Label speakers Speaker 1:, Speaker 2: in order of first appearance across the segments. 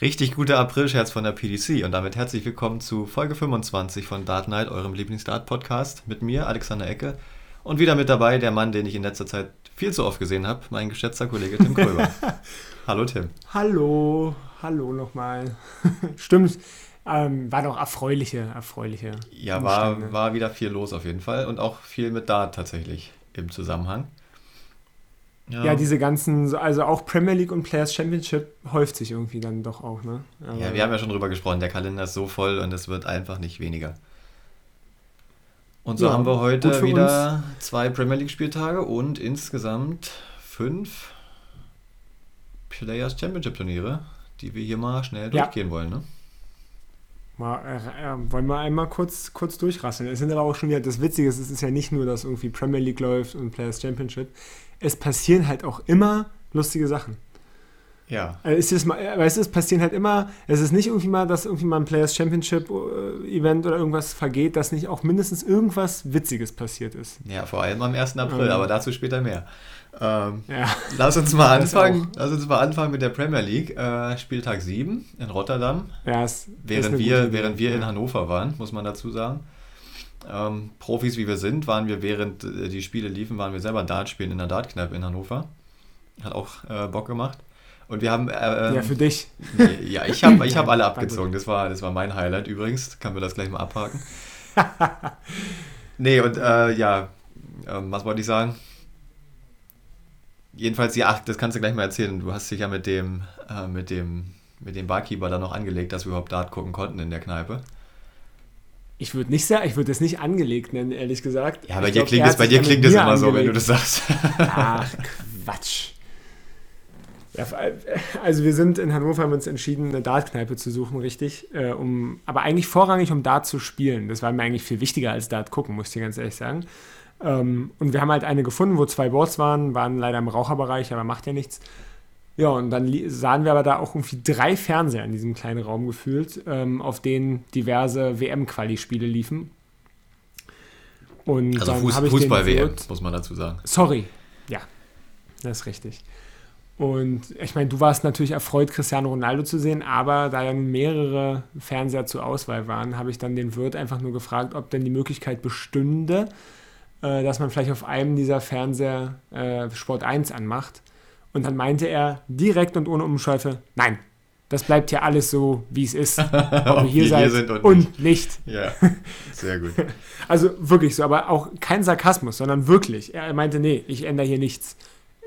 Speaker 1: Richtig guter April-Scherz von der PDC und damit herzlich willkommen zu Folge 25 von Dart Night, eurem Lieblingsdart-Podcast mit mir, Alexander Ecke und wieder mit dabei der Mann, den ich in letzter Zeit viel zu oft gesehen habe, mein geschätzter Kollege Tim Kröber. hallo Tim.
Speaker 2: Hallo, hallo nochmal. Stimmt, ähm, war doch erfreuliche, erfreuliche.
Speaker 1: Ja, war, war wieder viel los auf jeden Fall und auch viel mit Dart tatsächlich im Zusammenhang.
Speaker 2: Ja. ja. diese ganzen, also auch Premier League und Players Championship häuft sich irgendwie dann doch auch, ne?
Speaker 1: Aber ja, wir haben ja schon drüber gesprochen, der Kalender ist so voll und es wird einfach nicht weniger. Und so ja, haben wir heute wieder uns. zwei Premier League Spieltage und insgesamt fünf Players Championship Turniere, die wir hier mal schnell ja. durchgehen wollen, ne?
Speaker 2: Mal, äh, äh, wollen wir einmal kurz, kurz durchrasseln. Es sind aber auch schon wieder, das Witzige ist, es ist ja nicht nur, dass irgendwie Premier League läuft und Players Championship es passieren halt auch immer lustige Sachen.
Speaker 1: Ja.
Speaker 2: Also ist es, weißt du, es passieren halt immer, es ist nicht irgendwie mal, dass irgendwie mal ein Players Championship äh, Event oder irgendwas vergeht, dass nicht auch mindestens irgendwas Witziges passiert ist.
Speaker 1: Ja, vor allem am 1. April, ähm. aber dazu später mehr. Ähm, ja. Lass uns mal anfangen. Lass uns mal anfangen mit der Premier League. Äh, Spieltag 7 in Rotterdam.
Speaker 2: Ja, es,
Speaker 1: während wir, während wir in Hannover waren, muss man dazu sagen. Ähm, Profis wie wir sind, waren wir während äh, die Spiele liefen, waren wir selber Dart spielen in der Dartkneipe in Hannover. Hat auch äh, Bock gemacht. Und wir haben. Äh,
Speaker 2: ja, für dich.
Speaker 1: ja, ich habe ich hab alle abgezogen. Das war, das war mein Highlight übrigens. Kann wir das gleich mal abhaken. nee, und äh, ja, ähm, was wollte ich sagen? Jedenfalls, ja, ach, das kannst du gleich mal erzählen. Du hast dich ja mit dem, äh, mit dem, mit dem Barkeeper da noch angelegt, dass wir überhaupt Dart gucken konnten in der Kneipe.
Speaker 2: Ich würde nicht sagen, ich würde es nicht angelegt nennen, ehrlich gesagt.
Speaker 1: Ja, bei ich dir glaub, klingt es, bei dir klingt es immer angelegt. so, wenn du das sagst.
Speaker 2: Ach, Quatsch. Ja, also wir sind in Hannover, haben uns entschieden, eine Dartkneipe zu suchen, richtig. Äh, um, aber eigentlich vorrangig, um Dart zu spielen. Das war mir eigentlich viel wichtiger als Dart gucken, muss ich dir ganz ehrlich sagen. Ähm, und wir haben halt eine gefunden, wo zwei Boards waren, waren leider im Raucherbereich, aber macht ja nichts. Ja, und dann sahen wir aber da auch irgendwie drei Fernseher in diesem kleinen Raum gefühlt, ähm, auf denen diverse WM-Quali-Spiele liefen.
Speaker 1: Und also Fuß, Fußball-WM, muss man dazu sagen.
Speaker 2: Sorry, ja, das ist richtig. Und ich meine, du warst natürlich erfreut, Cristiano Ronaldo zu sehen, aber da ja mehrere Fernseher zur Auswahl waren, habe ich dann den Wirt einfach nur gefragt, ob denn die Möglichkeit bestünde, äh, dass man vielleicht auf einem dieser Fernseher äh, Sport 1 anmacht. Und dann meinte er direkt und ohne Umschweife, nein, das bleibt ja alles so, wie es ist. Ob ihr hier seid hier und, und, nicht.
Speaker 1: Ja, sehr gut.
Speaker 2: also wirklich so, aber auch kein Sarkasmus, sondern wirklich. Er meinte, nee, ich ändere hier nichts.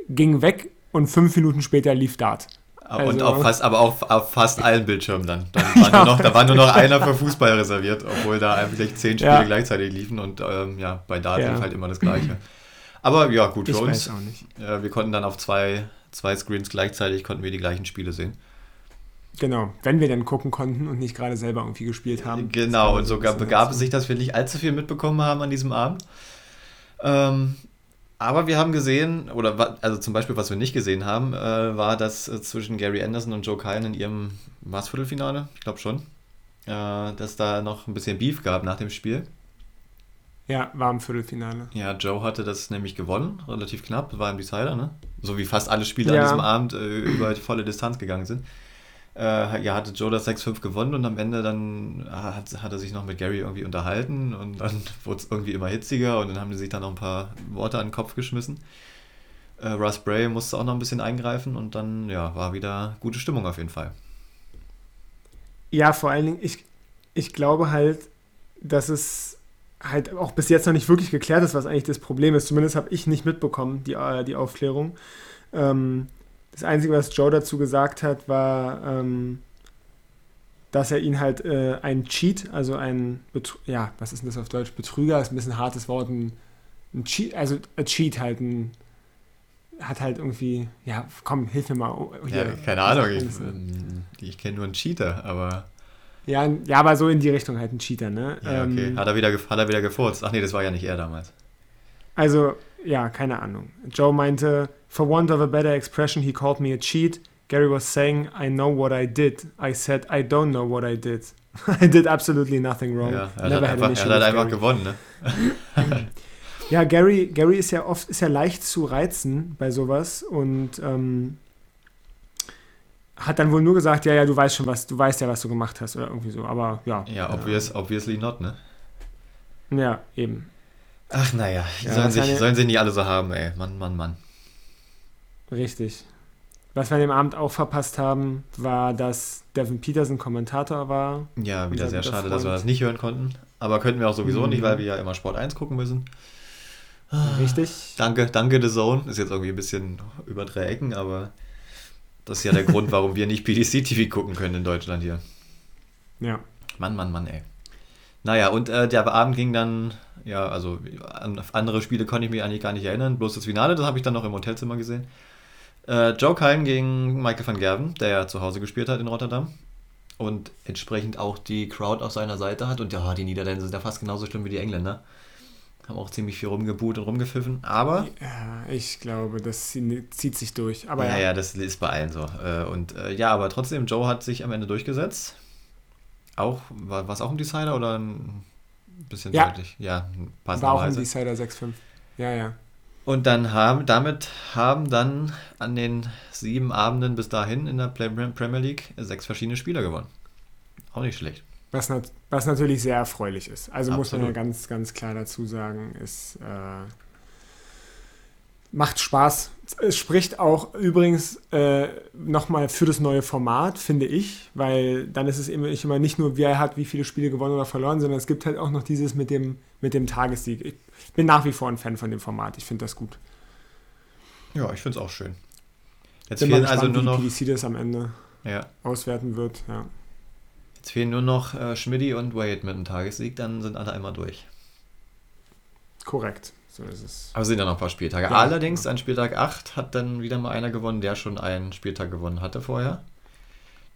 Speaker 2: Ging weg und fünf Minuten später lief Dart.
Speaker 1: Also, und auf fast, aber auch auf fast allen Bildschirmen dann. dann war ja. noch, da war nur noch einer für Fußball reserviert, obwohl da eigentlich zehn Spiele ja. gleichzeitig liefen und ähm, ja, bei Dart ja. lief halt immer das Gleiche. Aber ja, gut für ich uns. Weiß auch nicht. Äh, wir konnten dann auf zwei, zwei Screens gleichzeitig konnten wir die gleichen Spiele sehen.
Speaker 2: Genau, wenn wir dann gucken konnten und nicht gerade selber irgendwie gespielt haben.
Speaker 1: Genau, und sogar begab es sich, dass wir nicht allzu viel mitbekommen haben an diesem Abend. Ähm, aber wir haben gesehen, oder also zum Beispiel, was wir nicht gesehen haben, äh, war, dass äh, zwischen Gary Anderson und Joe Kyle in ihrem Maßviertelfinale, ich glaube schon, äh, dass da noch ein bisschen Beef gab nach dem Spiel.
Speaker 2: Ja, war im Viertelfinale.
Speaker 1: Ja, Joe hatte das nämlich gewonnen, relativ knapp, war im Decider, ne? So wie fast alle Spiele ja. an diesem Abend äh, über die volle Distanz gegangen sind. Äh, ja, hatte Joe das 6-5 gewonnen und am Ende dann hat, hat er sich noch mit Gary irgendwie unterhalten und dann wurde es irgendwie immer hitziger und dann haben die sich dann noch ein paar Worte an den Kopf geschmissen. Äh, Russ Bray musste auch noch ein bisschen eingreifen und dann ja, war wieder gute Stimmung auf jeden Fall.
Speaker 2: Ja, vor allen Dingen, ich, ich glaube halt, dass es halt auch bis jetzt noch nicht wirklich geklärt ist, was eigentlich das Problem ist. Zumindest habe ich nicht mitbekommen, die, äh, die Aufklärung. Ähm, das Einzige, was Joe dazu gesagt hat, war, ähm, dass er ihn halt äh, ein Cheat, also ein, Betr ja, was ist denn das auf Deutsch? Betrüger ist ein bisschen ein hartes Wort, ein, ein Cheat, also ein Cheat halt ein, hat halt irgendwie, ja, komm, hilf mir mal.
Speaker 1: Hier, ja, keine Ahnung, ich, ich kenne nur einen Cheater, aber
Speaker 2: ja, ja, aber so in die Richtung halt ein Cheater, ne?
Speaker 1: Ja, okay. Ähm, hat, er wieder, hat er wieder gefurzt? Ach nee, das war ja nicht er damals.
Speaker 2: Also, ja, keine Ahnung. Joe meinte, for want of a better expression, he called me a cheat. Gary was saying, I know what I did. I said, I don't know what I did. I did absolutely nothing wrong.
Speaker 1: Ja, er Never hat einfach, er hat einfach gewonnen, ne?
Speaker 2: ja, Gary, Gary ist ja oft, ist ja leicht zu reizen bei sowas und ähm, hat dann wohl nur gesagt, ja, ja, du weißt schon was, du weißt ja, was du gemacht hast oder irgendwie so, aber ja.
Speaker 1: Ja, obvious, äh, obviously not, ne?
Speaker 2: Ja, eben.
Speaker 1: Ach naja, ja, sollen, sich, sollen sie nicht alle so haben, ey. Mann, Mann, Mann.
Speaker 2: Richtig. Was wir an dem Abend auch verpasst haben, war, dass Devin Peterson Kommentator war.
Speaker 1: Ja, wieder sehr schade, Freund. dass wir das nicht hören konnten. Aber könnten wir auch sowieso mhm. nicht, weil wir ja immer Sport 1 gucken müssen.
Speaker 2: Richtig.
Speaker 1: Danke, danke The Zone. Ist jetzt irgendwie ein bisschen über drei Ecken, aber das ist ja der Grund, warum wir nicht PDC-TV gucken können in Deutschland hier.
Speaker 2: Ja.
Speaker 1: Mann, Mann, Mann, ey. Naja, und äh, der Abend ging dann, ja, also an andere Spiele konnte ich mich eigentlich gar nicht erinnern. Bloß das Finale, das habe ich dann noch im Hotelzimmer gesehen. Äh, Joe Cullen gegen Michael van Gerven, der ja zu Hause gespielt hat in Rotterdam. Und entsprechend auch die Crowd auf seiner Seite hat. Und ja, die Niederländer sind ja fast genauso schlimm wie die Engländer. Haben auch ziemlich viel rumgeboot und rumgepfiffen. Aber.
Speaker 2: Ja, ich glaube, das zieht sich durch. Aber
Speaker 1: ja, ja, das ist bei allen so. Äh, und äh, ja, aber trotzdem, Joe hat sich am Ende durchgesetzt. Auch, war es auch ein Decider oder ein bisschen
Speaker 2: ja.
Speaker 1: deutlich? Ja,
Speaker 2: War auch ein Decider 6-5. Ja, ja.
Speaker 1: Und dann haben, damit haben dann an den sieben Abenden bis dahin in der Premier League sechs verschiedene Spieler gewonnen. Auch nicht schlecht.
Speaker 2: Was, nat was natürlich sehr erfreulich ist. Also Absolut. muss man ja ganz, ganz klar dazu sagen, ist äh, macht Spaß. Es spricht auch übrigens äh, nochmal für das neue Format, finde ich, weil dann ist es immer, immer nicht nur, wer hat wie viele Spiele gewonnen oder verloren, sondern es gibt halt auch noch dieses mit dem, mit dem Tagessieg. Ich bin nach wie vor ein Fan von dem Format. Ich finde das gut.
Speaker 1: Ja, ich finde es auch schön.
Speaker 2: Jetzt bin fehlen also nur noch. Wie PDC das am Ende ja. auswerten wird. Ja.
Speaker 1: Jetzt fehlen nur noch äh, Schmidti und Wade mit dem Tagessieg, dann sind alle einmal durch.
Speaker 2: Korrekt. So ist es.
Speaker 1: Aber sind ja noch ein paar Spieltage. Ja, Allerdings an Spieltag 8 hat dann wieder mal einer gewonnen, der schon einen Spieltag gewonnen hatte vorher.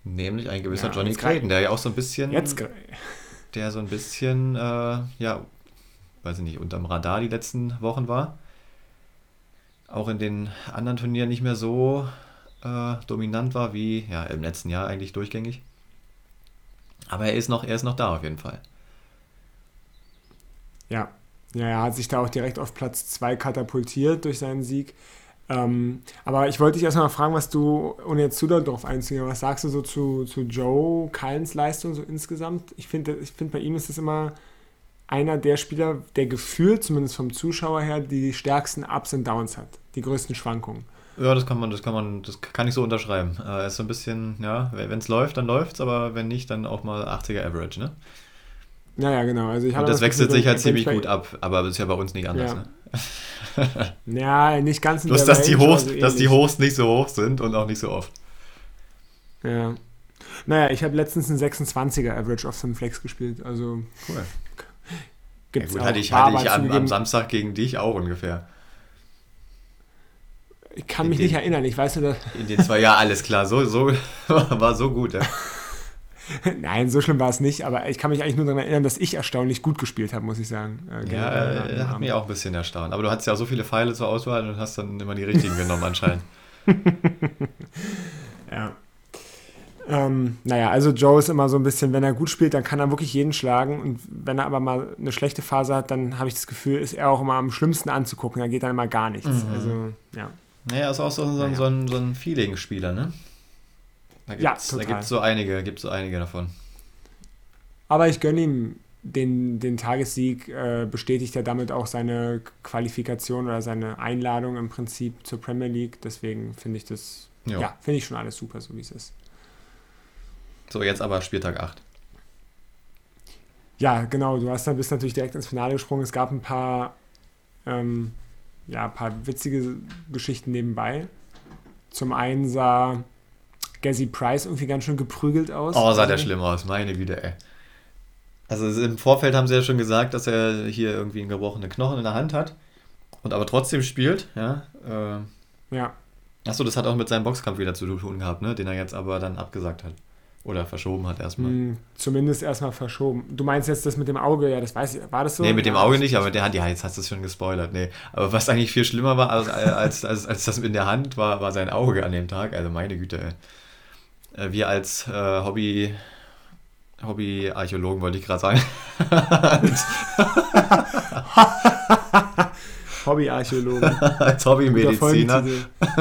Speaker 1: Nämlich ein gewisser ja, Johnny Creighton, der ja auch so ein bisschen.
Speaker 2: Jetzt
Speaker 1: der so ein bisschen, äh, ja, weiß ich nicht, unterm Radar die letzten Wochen war. Auch in den anderen Turnieren nicht mehr so äh, dominant war wie ja, im letzten Jahr eigentlich durchgängig. Aber er ist noch, er ist noch da auf jeden Fall.
Speaker 2: Ja, ja, er hat sich da auch direkt auf Platz 2 katapultiert durch seinen Sieg. Ähm, aber ich wollte dich erstmal fragen, was du, ohne jetzt zu darauf einzugehen, was sagst du so zu, zu Joe Kallens Leistung so insgesamt? Ich finde, ich find, bei ihm ist es immer einer der Spieler, der gefühlt, zumindest vom Zuschauer her, die stärksten Ups und Downs hat, die größten Schwankungen.
Speaker 1: Ja, das kann man, das kann man, das kann ich so unterschreiben. Er ist so ein bisschen, ja, wenn es läuft, dann läuft es, aber wenn nicht, dann auch mal 80er Average, ne?
Speaker 2: Ja, ja, genau. Also ich
Speaker 1: Und das, wechselt sich halt ziemlich gut ab, aber das ist ja bei uns nicht anders,
Speaker 2: ja. ne? ja, nicht ganz
Speaker 1: in Bloß, dass, die Hochs, also dass die Hochs nicht so hoch sind und auch nicht so oft.
Speaker 2: Ja. Naja, ich habe letztens einen 26er Average auf dem Flex gespielt, also.
Speaker 1: Cool. Gibt's ja, gut, hatte ich, hatte ich am, am Samstag gegen dich auch ungefähr.
Speaker 2: Ich kann mich den, nicht erinnern, ich weiß nur, dass.
Speaker 1: In den zwei Jahren, alles klar, so, so war so gut, ja.
Speaker 2: Nein, so schlimm war es nicht, aber ich kann mich eigentlich nur daran erinnern, dass ich erstaunlich gut gespielt habe, muss ich sagen.
Speaker 1: Äh, ja, äh, hat mich auch ein bisschen erstaunt. Aber du hattest ja so viele Pfeile zur Auswahl und hast dann immer die richtigen genommen anscheinend.
Speaker 2: ja. Ähm, naja, also Joe ist immer so ein bisschen, wenn er gut spielt, dann kann er wirklich jeden schlagen. Und wenn er aber mal eine schlechte Phase hat, dann habe ich das Gefühl, ist er auch immer am schlimmsten anzugucken. Da geht dann immer gar nichts. Mhm. Also, ja.
Speaker 1: Naja, ist auch so, so, naja. so ein, so ein Feeling-Spieler, ne? Da gibt's, ja, Da so einige, gibt so einige davon.
Speaker 2: Aber ich gönne ihm den, den Tagessieg, äh, bestätigt er damit auch seine Qualifikation oder seine Einladung im Prinzip zur Premier League. Deswegen finde ich das, jo. ja, finde ich schon alles super, so wie es ist.
Speaker 1: So, jetzt aber Spieltag 8.
Speaker 2: Ja, genau. Du hast dann bist natürlich direkt ins Finale gesprungen. Es gab ein paar, ähm, ja, ein paar witzige Geschichten nebenbei. Zum einen sah Gazzy Price irgendwie ganz schön geprügelt aus.
Speaker 1: Oh, sah der schlimm aus, meine Güte, ey. Also im Vorfeld haben sie ja schon gesagt, dass er hier irgendwie einen gebrochenen Knochen in der Hand hat und aber trotzdem spielt, ja. Äh,
Speaker 2: ja.
Speaker 1: Achso, das hat auch mit seinem Boxkampf wieder zu tun gehabt, ne? Den er jetzt aber dann abgesagt hat. Oder verschoben hat erstmal. Hm,
Speaker 2: zumindest erstmal verschoben. Du meinst jetzt das mit dem Auge, ja, das weiß ich. War das so?
Speaker 1: Nee, mit dem Auge nicht, aber der hat, ja, jetzt hast du es schon gespoilert. Nee. Aber was eigentlich viel schlimmer war als, als, als, als das in der Hand, war, war sein Auge an dem Tag. Also meine Güte, ey. Äh, wir als äh, Hobby, Hobby-Archäologen wollte ich gerade sagen.
Speaker 2: Hobbyarchäologe.
Speaker 1: als Hobbymediziner.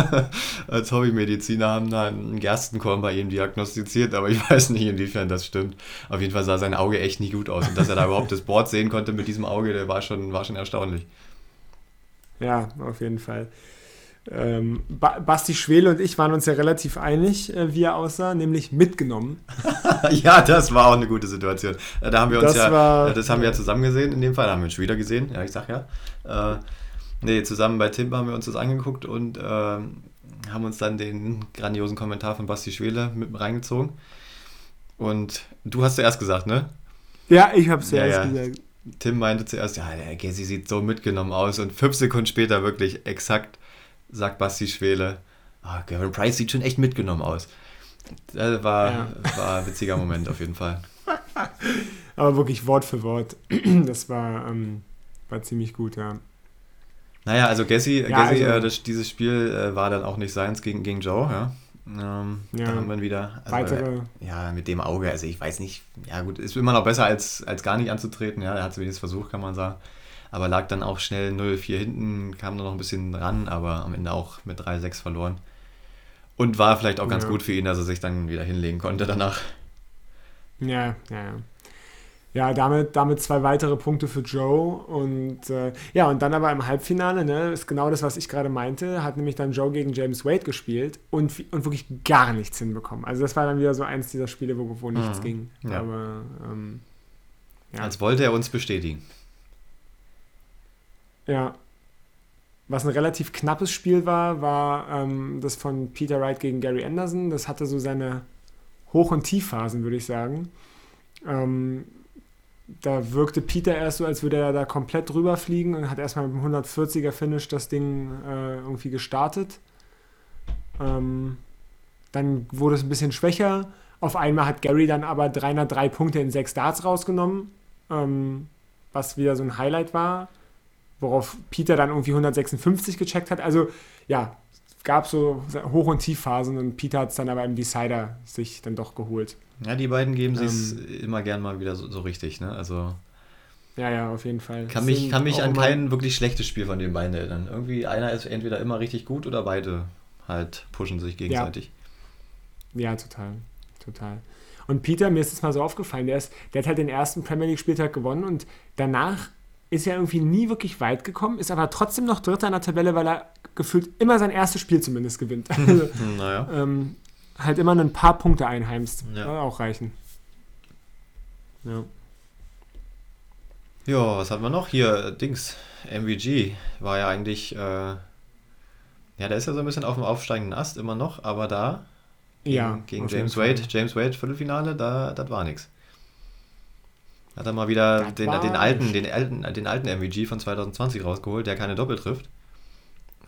Speaker 1: als Hobbymediziner haben da einen Gerstenkorn bei ihm diagnostiziert, aber ich weiß nicht, inwiefern das stimmt. Auf jeden Fall sah sein Auge echt nicht gut aus. Und dass er da überhaupt das Board sehen konnte mit diesem Auge, der war schon, war schon erstaunlich.
Speaker 2: Ja, auf jeden Fall. Ähm, ba Basti Schwele und ich waren uns ja relativ einig, äh, wie er aussah, nämlich mitgenommen.
Speaker 1: ja, das war auch eine gute Situation. Äh, da haben wir uns das ja, war, das haben wir ja zusammen gesehen in dem Fall, da haben wir uns wieder gesehen, ja, ich sag ja. Äh, nee, zusammen bei Tim haben wir uns das angeguckt und äh, haben uns dann den grandiosen Kommentar von Basti Schwele mit reingezogen. Und du hast zuerst gesagt, ne?
Speaker 2: Ja, ich habe zuerst ja, ja. gesagt.
Speaker 1: Tim meinte zuerst, ja, der Gessi sieht so mitgenommen aus und fünf Sekunden später wirklich exakt sagt Basti Schwele, oh, Gavin Price sieht schon echt mitgenommen aus. Das war, ja. war ein witziger Moment auf jeden Fall.
Speaker 2: Aber wirklich Wort für Wort. Das war, ähm, war ziemlich gut, ja.
Speaker 1: Naja, also Gessi, ja, Gessi also, äh, das, dieses Spiel äh, war dann auch nicht seins gegen, gegen Joe, ja. Ähm, ja. Da haben wir wieder. Also, Weitere. Ja, mit dem Auge, also ich weiß nicht, ja gut, ist immer noch besser als, als gar nicht anzutreten, ja. Er hat es wenigstens versucht, kann man sagen aber lag dann auch schnell 0-4 hinten, kam dann noch ein bisschen ran, aber am Ende auch mit 3-6 verloren. Und war vielleicht auch ganz ja. gut für ihn, dass er sich dann wieder hinlegen konnte danach.
Speaker 2: Ja, ja, ja. Ja, damit, damit zwei weitere Punkte für Joe. Und äh, ja, und dann aber im Halbfinale, ne, ist genau das, was ich gerade meinte, hat nämlich dann Joe gegen James Wade gespielt und, und wirklich gar nichts hinbekommen. Also das war dann wieder so eins dieser Spiele, wo, wo nichts mhm. ging. Ja. Aber ähm,
Speaker 1: ja. Als wollte er uns bestätigen.
Speaker 2: Ja. Was ein relativ knappes Spiel war, war ähm, das von Peter Wright gegen Gary Anderson. Das hatte so seine Hoch- und Tiefphasen, würde ich sagen. Ähm, da wirkte Peter erst so, als würde er da komplett drüber fliegen und hat erstmal mit dem 140er Finish das Ding äh, irgendwie gestartet. Ähm, dann wurde es ein bisschen schwächer. Auf einmal hat Gary dann aber 303 Punkte in sechs Darts rausgenommen, ähm, was wieder so ein Highlight war worauf Peter dann irgendwie 156 gecheckt hat. Also ja, gab so Hoch- und Tiefphasen und Peter hat es dann aber im Decider sich dann doch geholt.
Speaker 1: Ja, die beiden geben ähm, sich immer gern mal wieder so, so, richtig, ne? Also.
Speaker 2: Ja, ja, auf jeden Fall.
Speaker 1: Kann mich, kann mich an kein wirklich schlechtes Spiel von den beiden erinnern. Irgendwie einer ist entweder immer richtig gut oder beide halt pushen sich gegenseitig.
Speaker 2: Ja, ja total. Total. Und Peter, mir ist es mal so aufgefallen, der, ist, der hat halt den ersten Premier League-Spieltag gewonnen und danach ist ja irgendwie nie wirklich weit gekommen, ist aber trotzdem noch Dritter in der Tabelle, weil er gefühlt immer sein erstes Spiel zumindest gewinnt. Also, naja. ähm, halt immer ein paar Punkte einheimst. Ja. Auch reichen.
Speaker 1: Ja. Ja, was haben wir noch hier? Dings, MVG war ja eigentlich, äh, ja, der ist ja so ein bisschen auf dem aufsteigenden Ast immer noch, aber da gegen, ja, gegen James Wade, James Wade Viertelfinale, da das war nichts. Hat er mal wieder den, den, alten, den, alten, den alten MVG von 2020 rausgeholt, der keine Doppel trifft.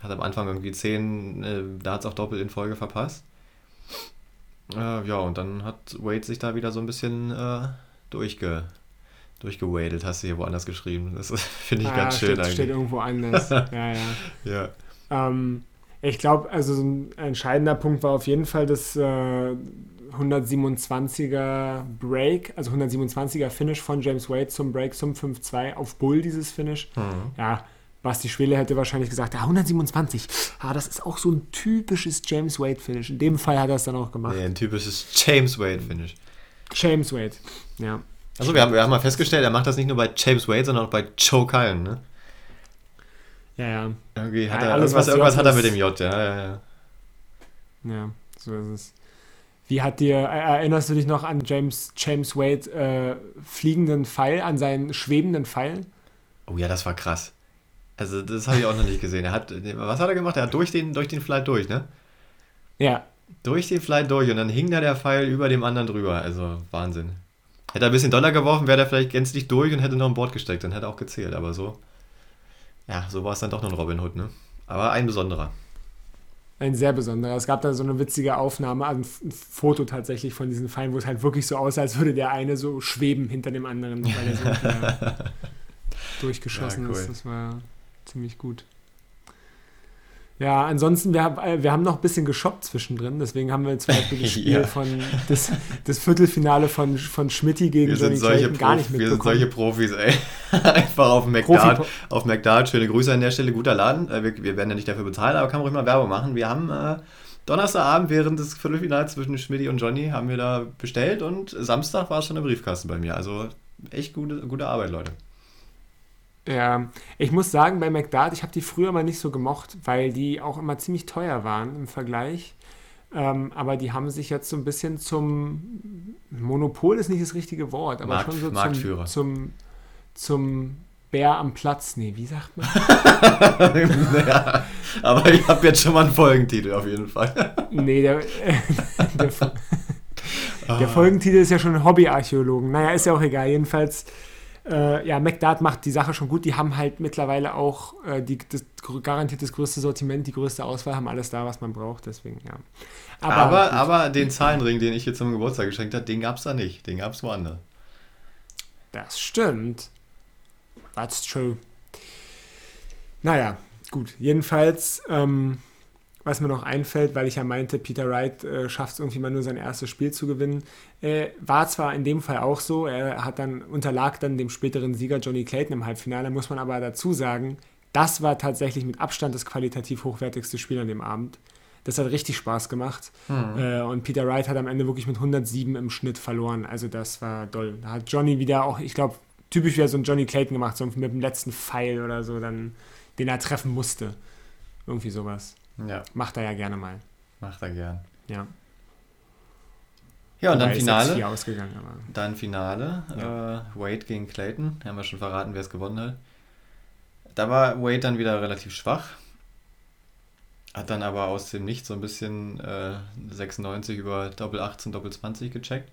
Speaker 1: Hat am Anfang irgendwie 10 äh, Darts auch Doppel in Folge verpasst. Äh, ja, und dann hat Wade sich da wieder so ein bisschen äh, durchge, durchgewadelt, hast du hier woanders geschrieben. Das finde ich ah, ganz schön
Speaker 2: steht, eigentlich. steht irgendwo anders. ja, ja. ja. Ähm, ich glaube, also so ein entscheidender Punkt war auf jeden Fall, dass äh, 127er Break, also 127er Finish von James Wade zum Break zum 5-2 auf Bull, dieses Finish. Mhm. Ja, Basti Schwele hätte wahrscheinlich gesagt, ja, 127, ah, das ist auch so ein typisches James Wade-Finish. In dem Fall hat er es dann auch gemacht.
Speaker 1: Nee, ein typisches James Wade-Finish.
Speaker 2: James Wade, ja.
Speaker 1: Achso, wir haben, wir haben mal festgestellt, er macht das nicht nur bei James Wade, sondern auch bei Joe Cullen, ne?
Speaker 2: Ja, ja.
Speaker 1: Irgendwie hat ja, er, alles, irgendwas, irgendwas hat er mit dem J, ja, ja, ja.
Speaker 2: Ja, so ist es. Wie hat dir, erinnerst du dich noch an James, James Wade äh, fliegenden Pfeil, an seinen schwebenden Pfeil?
Speaker 1: Oh ja, das war krass. Also das habe ich auch noch nicht gesehen. Er hat, was hat er gemacht? Er hat durch den, durch den Flight durch, ne?
Speaker 2: Ja.
Speaker 1: Durch den Flight durch und dann hing da der Pfeil über dem anderen drüber. Also Wahnsinn. Hätte er ein bisschen Dollar geworfen, wäre er vielleicht gänzlich durch und hätte noch ein Bord gesteckt. Dann hätte er auch gezählt. Aber so, ja, so war es dann doch noch ein Robin Hood, ne? Aber ein besonderer
Speaker 2: ein sehr besonderer. Es gab da so eine witzige Aufnahme, also ein Foto tatsächlich von diesen Pfeilen, wo es halt wirklich so aussah, als würde der eine so schweben hinter dem anderen, weil er so durchgeschossen ja, cool. ist. Das war ziemlich gut. Ja, ansonsten, wir, haben, wir haben noch ein bisschen geshoppt zwischendrin, deswegen haben wir zum Beispiel das Spiel ja. von das, das Viertelfinale von, von Schmidti gegen
Speaker 1: Johnny Clayton gar nicht mitbekommen. Wir sind solche Profis, ey. Einfach auf McDart, auf McDart, schöne Grüße an der Stelle, guter Laden. Äh, wir, wir werden ja nicht dafür bezahlt, aber kann man ruhig mal Werbung machen. Wir haben äh, Donnerstagabend während des Viertelfinals zwischen Schmidti und Johnny haben wir da bestellt und Samstag war es schon der Briefkasten bei mir. Also echt gute, gute Arbeit, Leute.
Speaker 2: Ja, ich muss sagen, bei McDart, ich habe die früher mal nicht so gemocht, weil die auch immer ziemlich teuer waren im Vergleich. Ähm, aber die haben sich jetzt so ein bisschen zum Monopol ist nicht das richtige Wort, aber Markt, schon so Marktführer. zum, zum, zum Bär am Platz. Nee, wie sagt man?
Speaker 1: ja, aber ich habe jetzt schon mal einen Folgentitel auf jeden Fall.
Speaker 2: nee, der, der, der ah. Folgentitel ist ja schon Hobbyarchäologen. Naja, ist ja auch egal. Jedenfalls äh, ja, McDart macht die Sache schon gut. Die haben halt mittlerweile auch äh, die, das, garantiert das größte Sortiment, die größte Auswahl, haben alles da, was man braucht. Deswegen, ja.
Speaker 1: Aber, aber, aber den Zahlenring, den ich jetzt zum Geburtstag geschenkt habe, den gab es da nicht. Den gab es woanders.
Speaker 2: Das stimmt. That's true. Naja, gut. Jedenfalls ähm, was mir noch einfällt, weil ich ja meinte, Peter Wright äh, schafft es irgendwie mal nur sein erstes Spiel zu gewinnen, äh, war zwar in dem Fall auch so, er hat dann unterlag dann dem späteren Sieger Johnny Clayton im Halbfinale, muss man aber dazu sagen, das war tatsächlich mit Abstand das qualitativ hochwertigste Spiel an dem Abend. Das hat richtig Spaß gemacht. Mhm. Äh, und Peter Wright hat am Ende wirklich mit 107 im Schnitt verloren. Also das war toll. Da hat Johnny wieder auch, ich glaube, typisch wieder so ein Johnny Clayton gemacht, so mit dem letzten Pfeil oder so, dann, den er treffen musste. Irgendwie sowas. Ja. Macht er ja gerne mal.
Speaker 1: Macht er gern.
Speaker 2: Ja.
Speaker 1: Ja, und dann Finale. Dann Finale. Ja. Äh, Wade gegen Clayton. Haben wir schon verraten, wer es gewonnen hat. Da war Wade dann wieder relativ schwach. Hat dann aber aus dem Nichts so ein bisschen äh, 96 über Doppel 18, Doppel 20 gecheckt.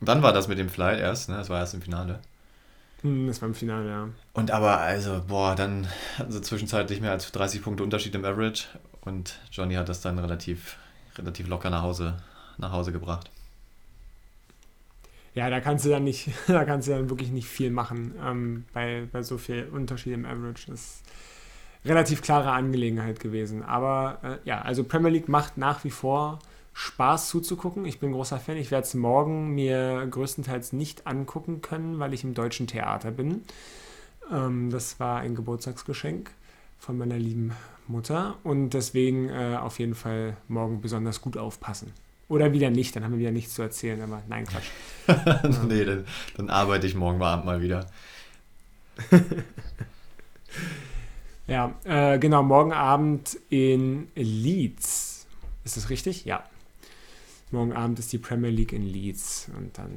Speaker 1: Und dann war das mit dem Flight erst, ne? Das war erst im Finale.
Speaker 2: Hm, das war im Finale, ja.
Speaker 1: Und aber, also, boah, dann hatten sie zwischenzeitlich mehr als 30 Punkte Unterschied im Average und Johnny hat das dann relativ, relativ locker nach Hause, nach Hause gebracht.
Speaker 2: Ja, da kannst du dann nicht, da kannst du dann wirklich nicht viel machen ähm, bei, bei so viel Unterschied im Average. Das ist relativ klare Angelegenheit gewesen. Aber äh, ja, also Premier League macht nach wie vor Spaß zuzugucken. Ich bin ein großer Fan. Ich werde es morgen mir größtenteils nicht angucken können, weil ich im deutschen Theater bin. Ähm, das war ein Geburtstagsgeschenk von meiner lieben Mutter und deswegen äh, auf jeden Fall morgen besonders gut aufpassen. Oder wieder nicht, dann haben wir wieder nichts zu erzählen, aber nein, Quatsch.
Speaker 1: nee, dann, dann, arbeite ich morgen Abend mal wieder.
Speaker 2: ja, äh, genau, morgen Abend in Leeds. Ist das richtig? Ja. Morgen Abend ist die Premier League in Leeds und dann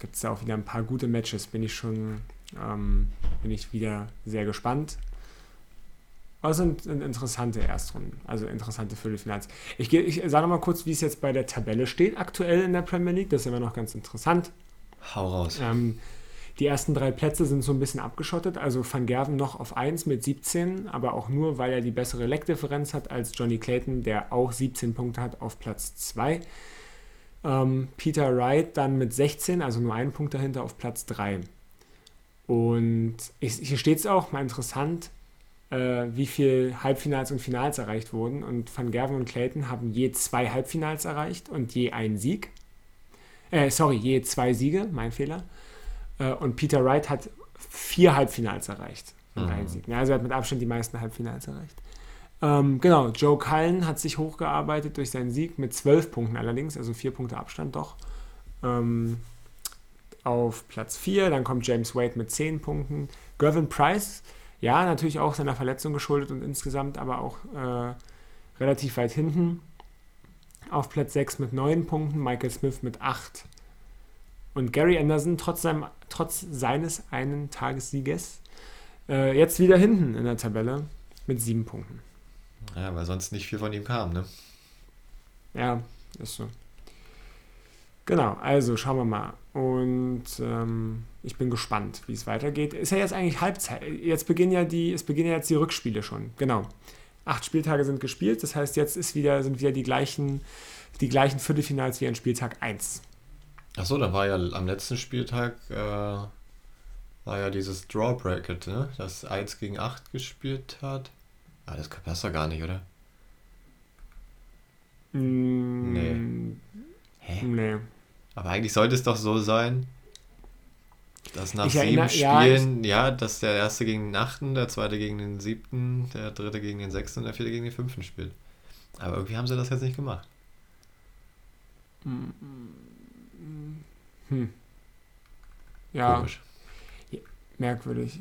Speaker 2: gibt es da auch wieder ein paar gute Matches. Bin ich schon, ähm, bin ich wieder sehr gespannt. Aber es sind, interessante Erstrunden, also interessante Viertelfinals. Ich, ich sage mal kurz, wie es jetzt bei der Tabelle steht, aktuell in der Premier League. Das ist immer noch ganz interessant.
Speaker 1: Hau raus.
Speaker 2: Ähm, die ersten drei Plätze sind so ein bisschen abgeschottet. Also Van Gerven noch auf 1 mit 17, aber auch nur, weil er die bessere Leckdifferenz hat als Johnny Clayton, der auch 17 Punkte hat auf Platz 2. Ähm, Peter Wright dann mit 16, also nur einen Punkt dahinter auf Platz 3. Und ich, hier steht es auch, mal interessant, äh, wie viele Halbfinals und Finals erreicht wurden. Und Van Gerven und Clayton haben je zwei Halbfinals erreicht und je einen Sieg. Äh, sorry, je zwei Siege, mein Fehler. Äh, und Peter Wright hat vier Halbfinals erreicht und mhm. einen Sieg. Also er hat mit Abstand die meisten Halbfinals erreicht. Ähm, genau, Joe Cullen hat sich hochgearbeitet durch seinen Sieg mit zwölf Punkten allerdings, also vier Punkte Abstand doch. Ähm, auf Platz 4, dann kommt James Wade mit zehn Punkten. Gervin Price, ja, natürlich auch seiner Verletzung geschuldet und insgesamt aber auch äh, relativ weit hinten. Auf Platz 6 mit neun Punkten, Michael Smith mit acht. Und Gary Anderson, trotz, seinem, trotz seines einen Tagessieges, äh, jetzt wieder hinten in der Tabelle mit sieben Punkten.
Speaker 1: Ja, weil sonst nicht viel von ihm kam, ne?
Speaker 2: Ja, ist so. Genau, also schauen wir mal. Und ähm, ich bin gespannt, wie es weitergeht. Ist ja jetzt eigentlich Halbzeit. Jetzt beginnen ja die, es beginnen ja jetzt die Rückspiele schon. Genau. Acht Spieltage sind gespielt, das heißt, jetzt ist wieder, sind wieder die gleichen, die gleichen Viertelfinals wie an Spieltag 1.
Speaker 1: Achso, da war ja am letzten Spieltag äh, war ja dieses Draw Bracket, ne? das 1 gegen 8 gespielt hat. Ah, das passt doch gar nicht, oder?
Speaker 2: Mm,
Speaker 1: Nee. Hä?
Speaker 2: Nee.
Speaker 1: Aber eigentlich sollte es doch so sein, dass nach
Speaker 2: Ich
Speaker 1: sieben
Speaker 2: erinnere- ja,
Speaker 1: Spielen, ja, dass der erste gegen den achten, der zweite gegen den siebten, der dritte gegen den sechsten und der vierte gegen den fünften spielt. Aber irgendwie haben sie das jetzt nicht gemacht.
Speaker 2: Hm. Ja,
Speaker 1: Komisch.
Speaker 2: merkwürdig.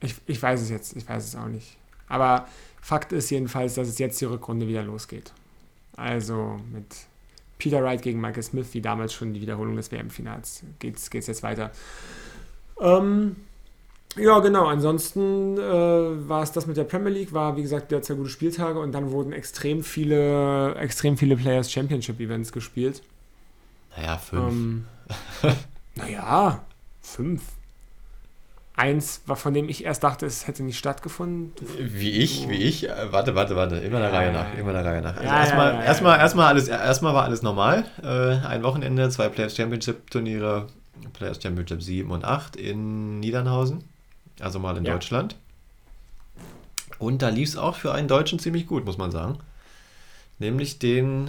Speaker 2: Ich, ich weiß es jetzt, ich weiß es auch nicht. Aber Fakt ist jedenfalls, dass es jetzt die Rückrunde wieder losgeht. Also mit Peter Wright gegen Michael Smith, wie damals schon die Wiederholung des WM-Finals. Geht's, geht's jetzt weiter. Ähm, ja, genau. Ansonsten äh, war es das mit der Premier League, war wie gesagt der zwei gute Spieltage und dann wurden extrem viele, extrem viele Players Championship Events gespielt.
Speaker 1: Naja, fünf.
Speaker 2: Ähm, naja, fünf. Eins, von dem ich erst dachte, es hätte nicht stattgefunden.
Speaker 1: Wie ich, wie ich. Äh, warte, warte, warte. Immer der
Speaker 2: Ja,
Speaker 1: Reihe nach. Immer der Reihe nach. Also
Speaker 2: Ja,
Speaker 1: erstmal,
Speaker 2: ja,
Speaker 1: erstmal, erstmal alles, erstmal war alles normal. Äh, ein Wochenende, zwei Players Championship Turniere, Players Championship 7 und 8 in Niedernhausen. Also mal in. Deutschland. Und da lief es auch für einen Deutschen ziemlich gut, muss man sagen. Nämlich den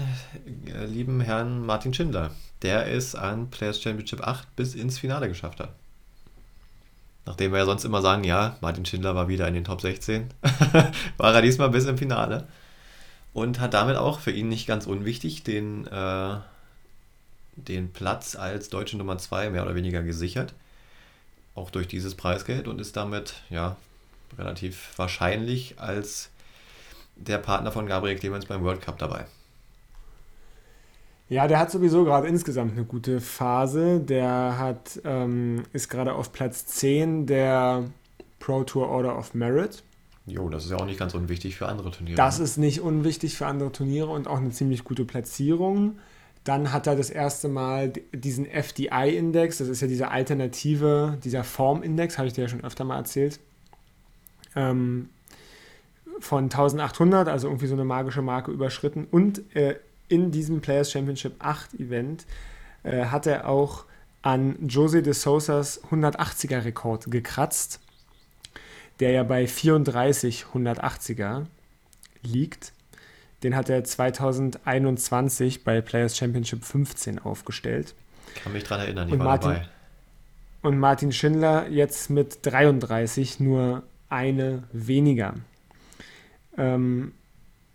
Speaker 1: äh, lieben Herrn Martin Schindler, der es an Players Championship 8 bis ins Finale geschafft hat. Nachdem wir ja sonst immer sagen, ja, Martin Schindler war wieder in den Top 16, war er diesmal bis im Finale. Und hat damit auch für ihn nicht ganz unwichtig den, äh, den Platz als deutsche Nummer 2 mehr oder weniger gesichert. Auch durch dieses Preisgeld und ist damit ja relativ wahrscheinlich als der Partner von Gabriel Clemens beim World Cup dabei.
Speaker 2: Ja, der hat sowieso gerade insgesamt eine gute Phase. Der hat, ähm, ist gerade auf Platz 10 der Pro Tour Order of Merit.
Speaker 1: Jo, das ist ja auch nicht ganz unwichtig für andere Turniere.
Speaker 2: Das
Speaker 1: ne?
Speaker 2: ist nicht unwichtig für andere Turniere und auch eine ziemlich gute Platzierung. Dann hat er das erste Mal diesen FDI-Index, das ist ja diese Alternative, dieser Formindex, habe ich dir ja schon öfter mal erzählt, ähm, von 1800, also irgendwie so eine magische Marke überschritten. Und äh, in diesem Players Championship 8 Event äh, hat er auch an Jose de Sousas 180er Rekord gekratzt, der ja bei 34 180er liegt. Den hat er 2021 bei Players Championship 15 aufgestellt.
Speaker 1: Kann mich dran erinnern, ich
Speaker 2: Und
Speaker 1: war
Speaker 2: Martin-
Speaker 1: dabei.
Speaker 2: Und Martin Schindler jetzt mit 33 nur eine weniger. Ähm,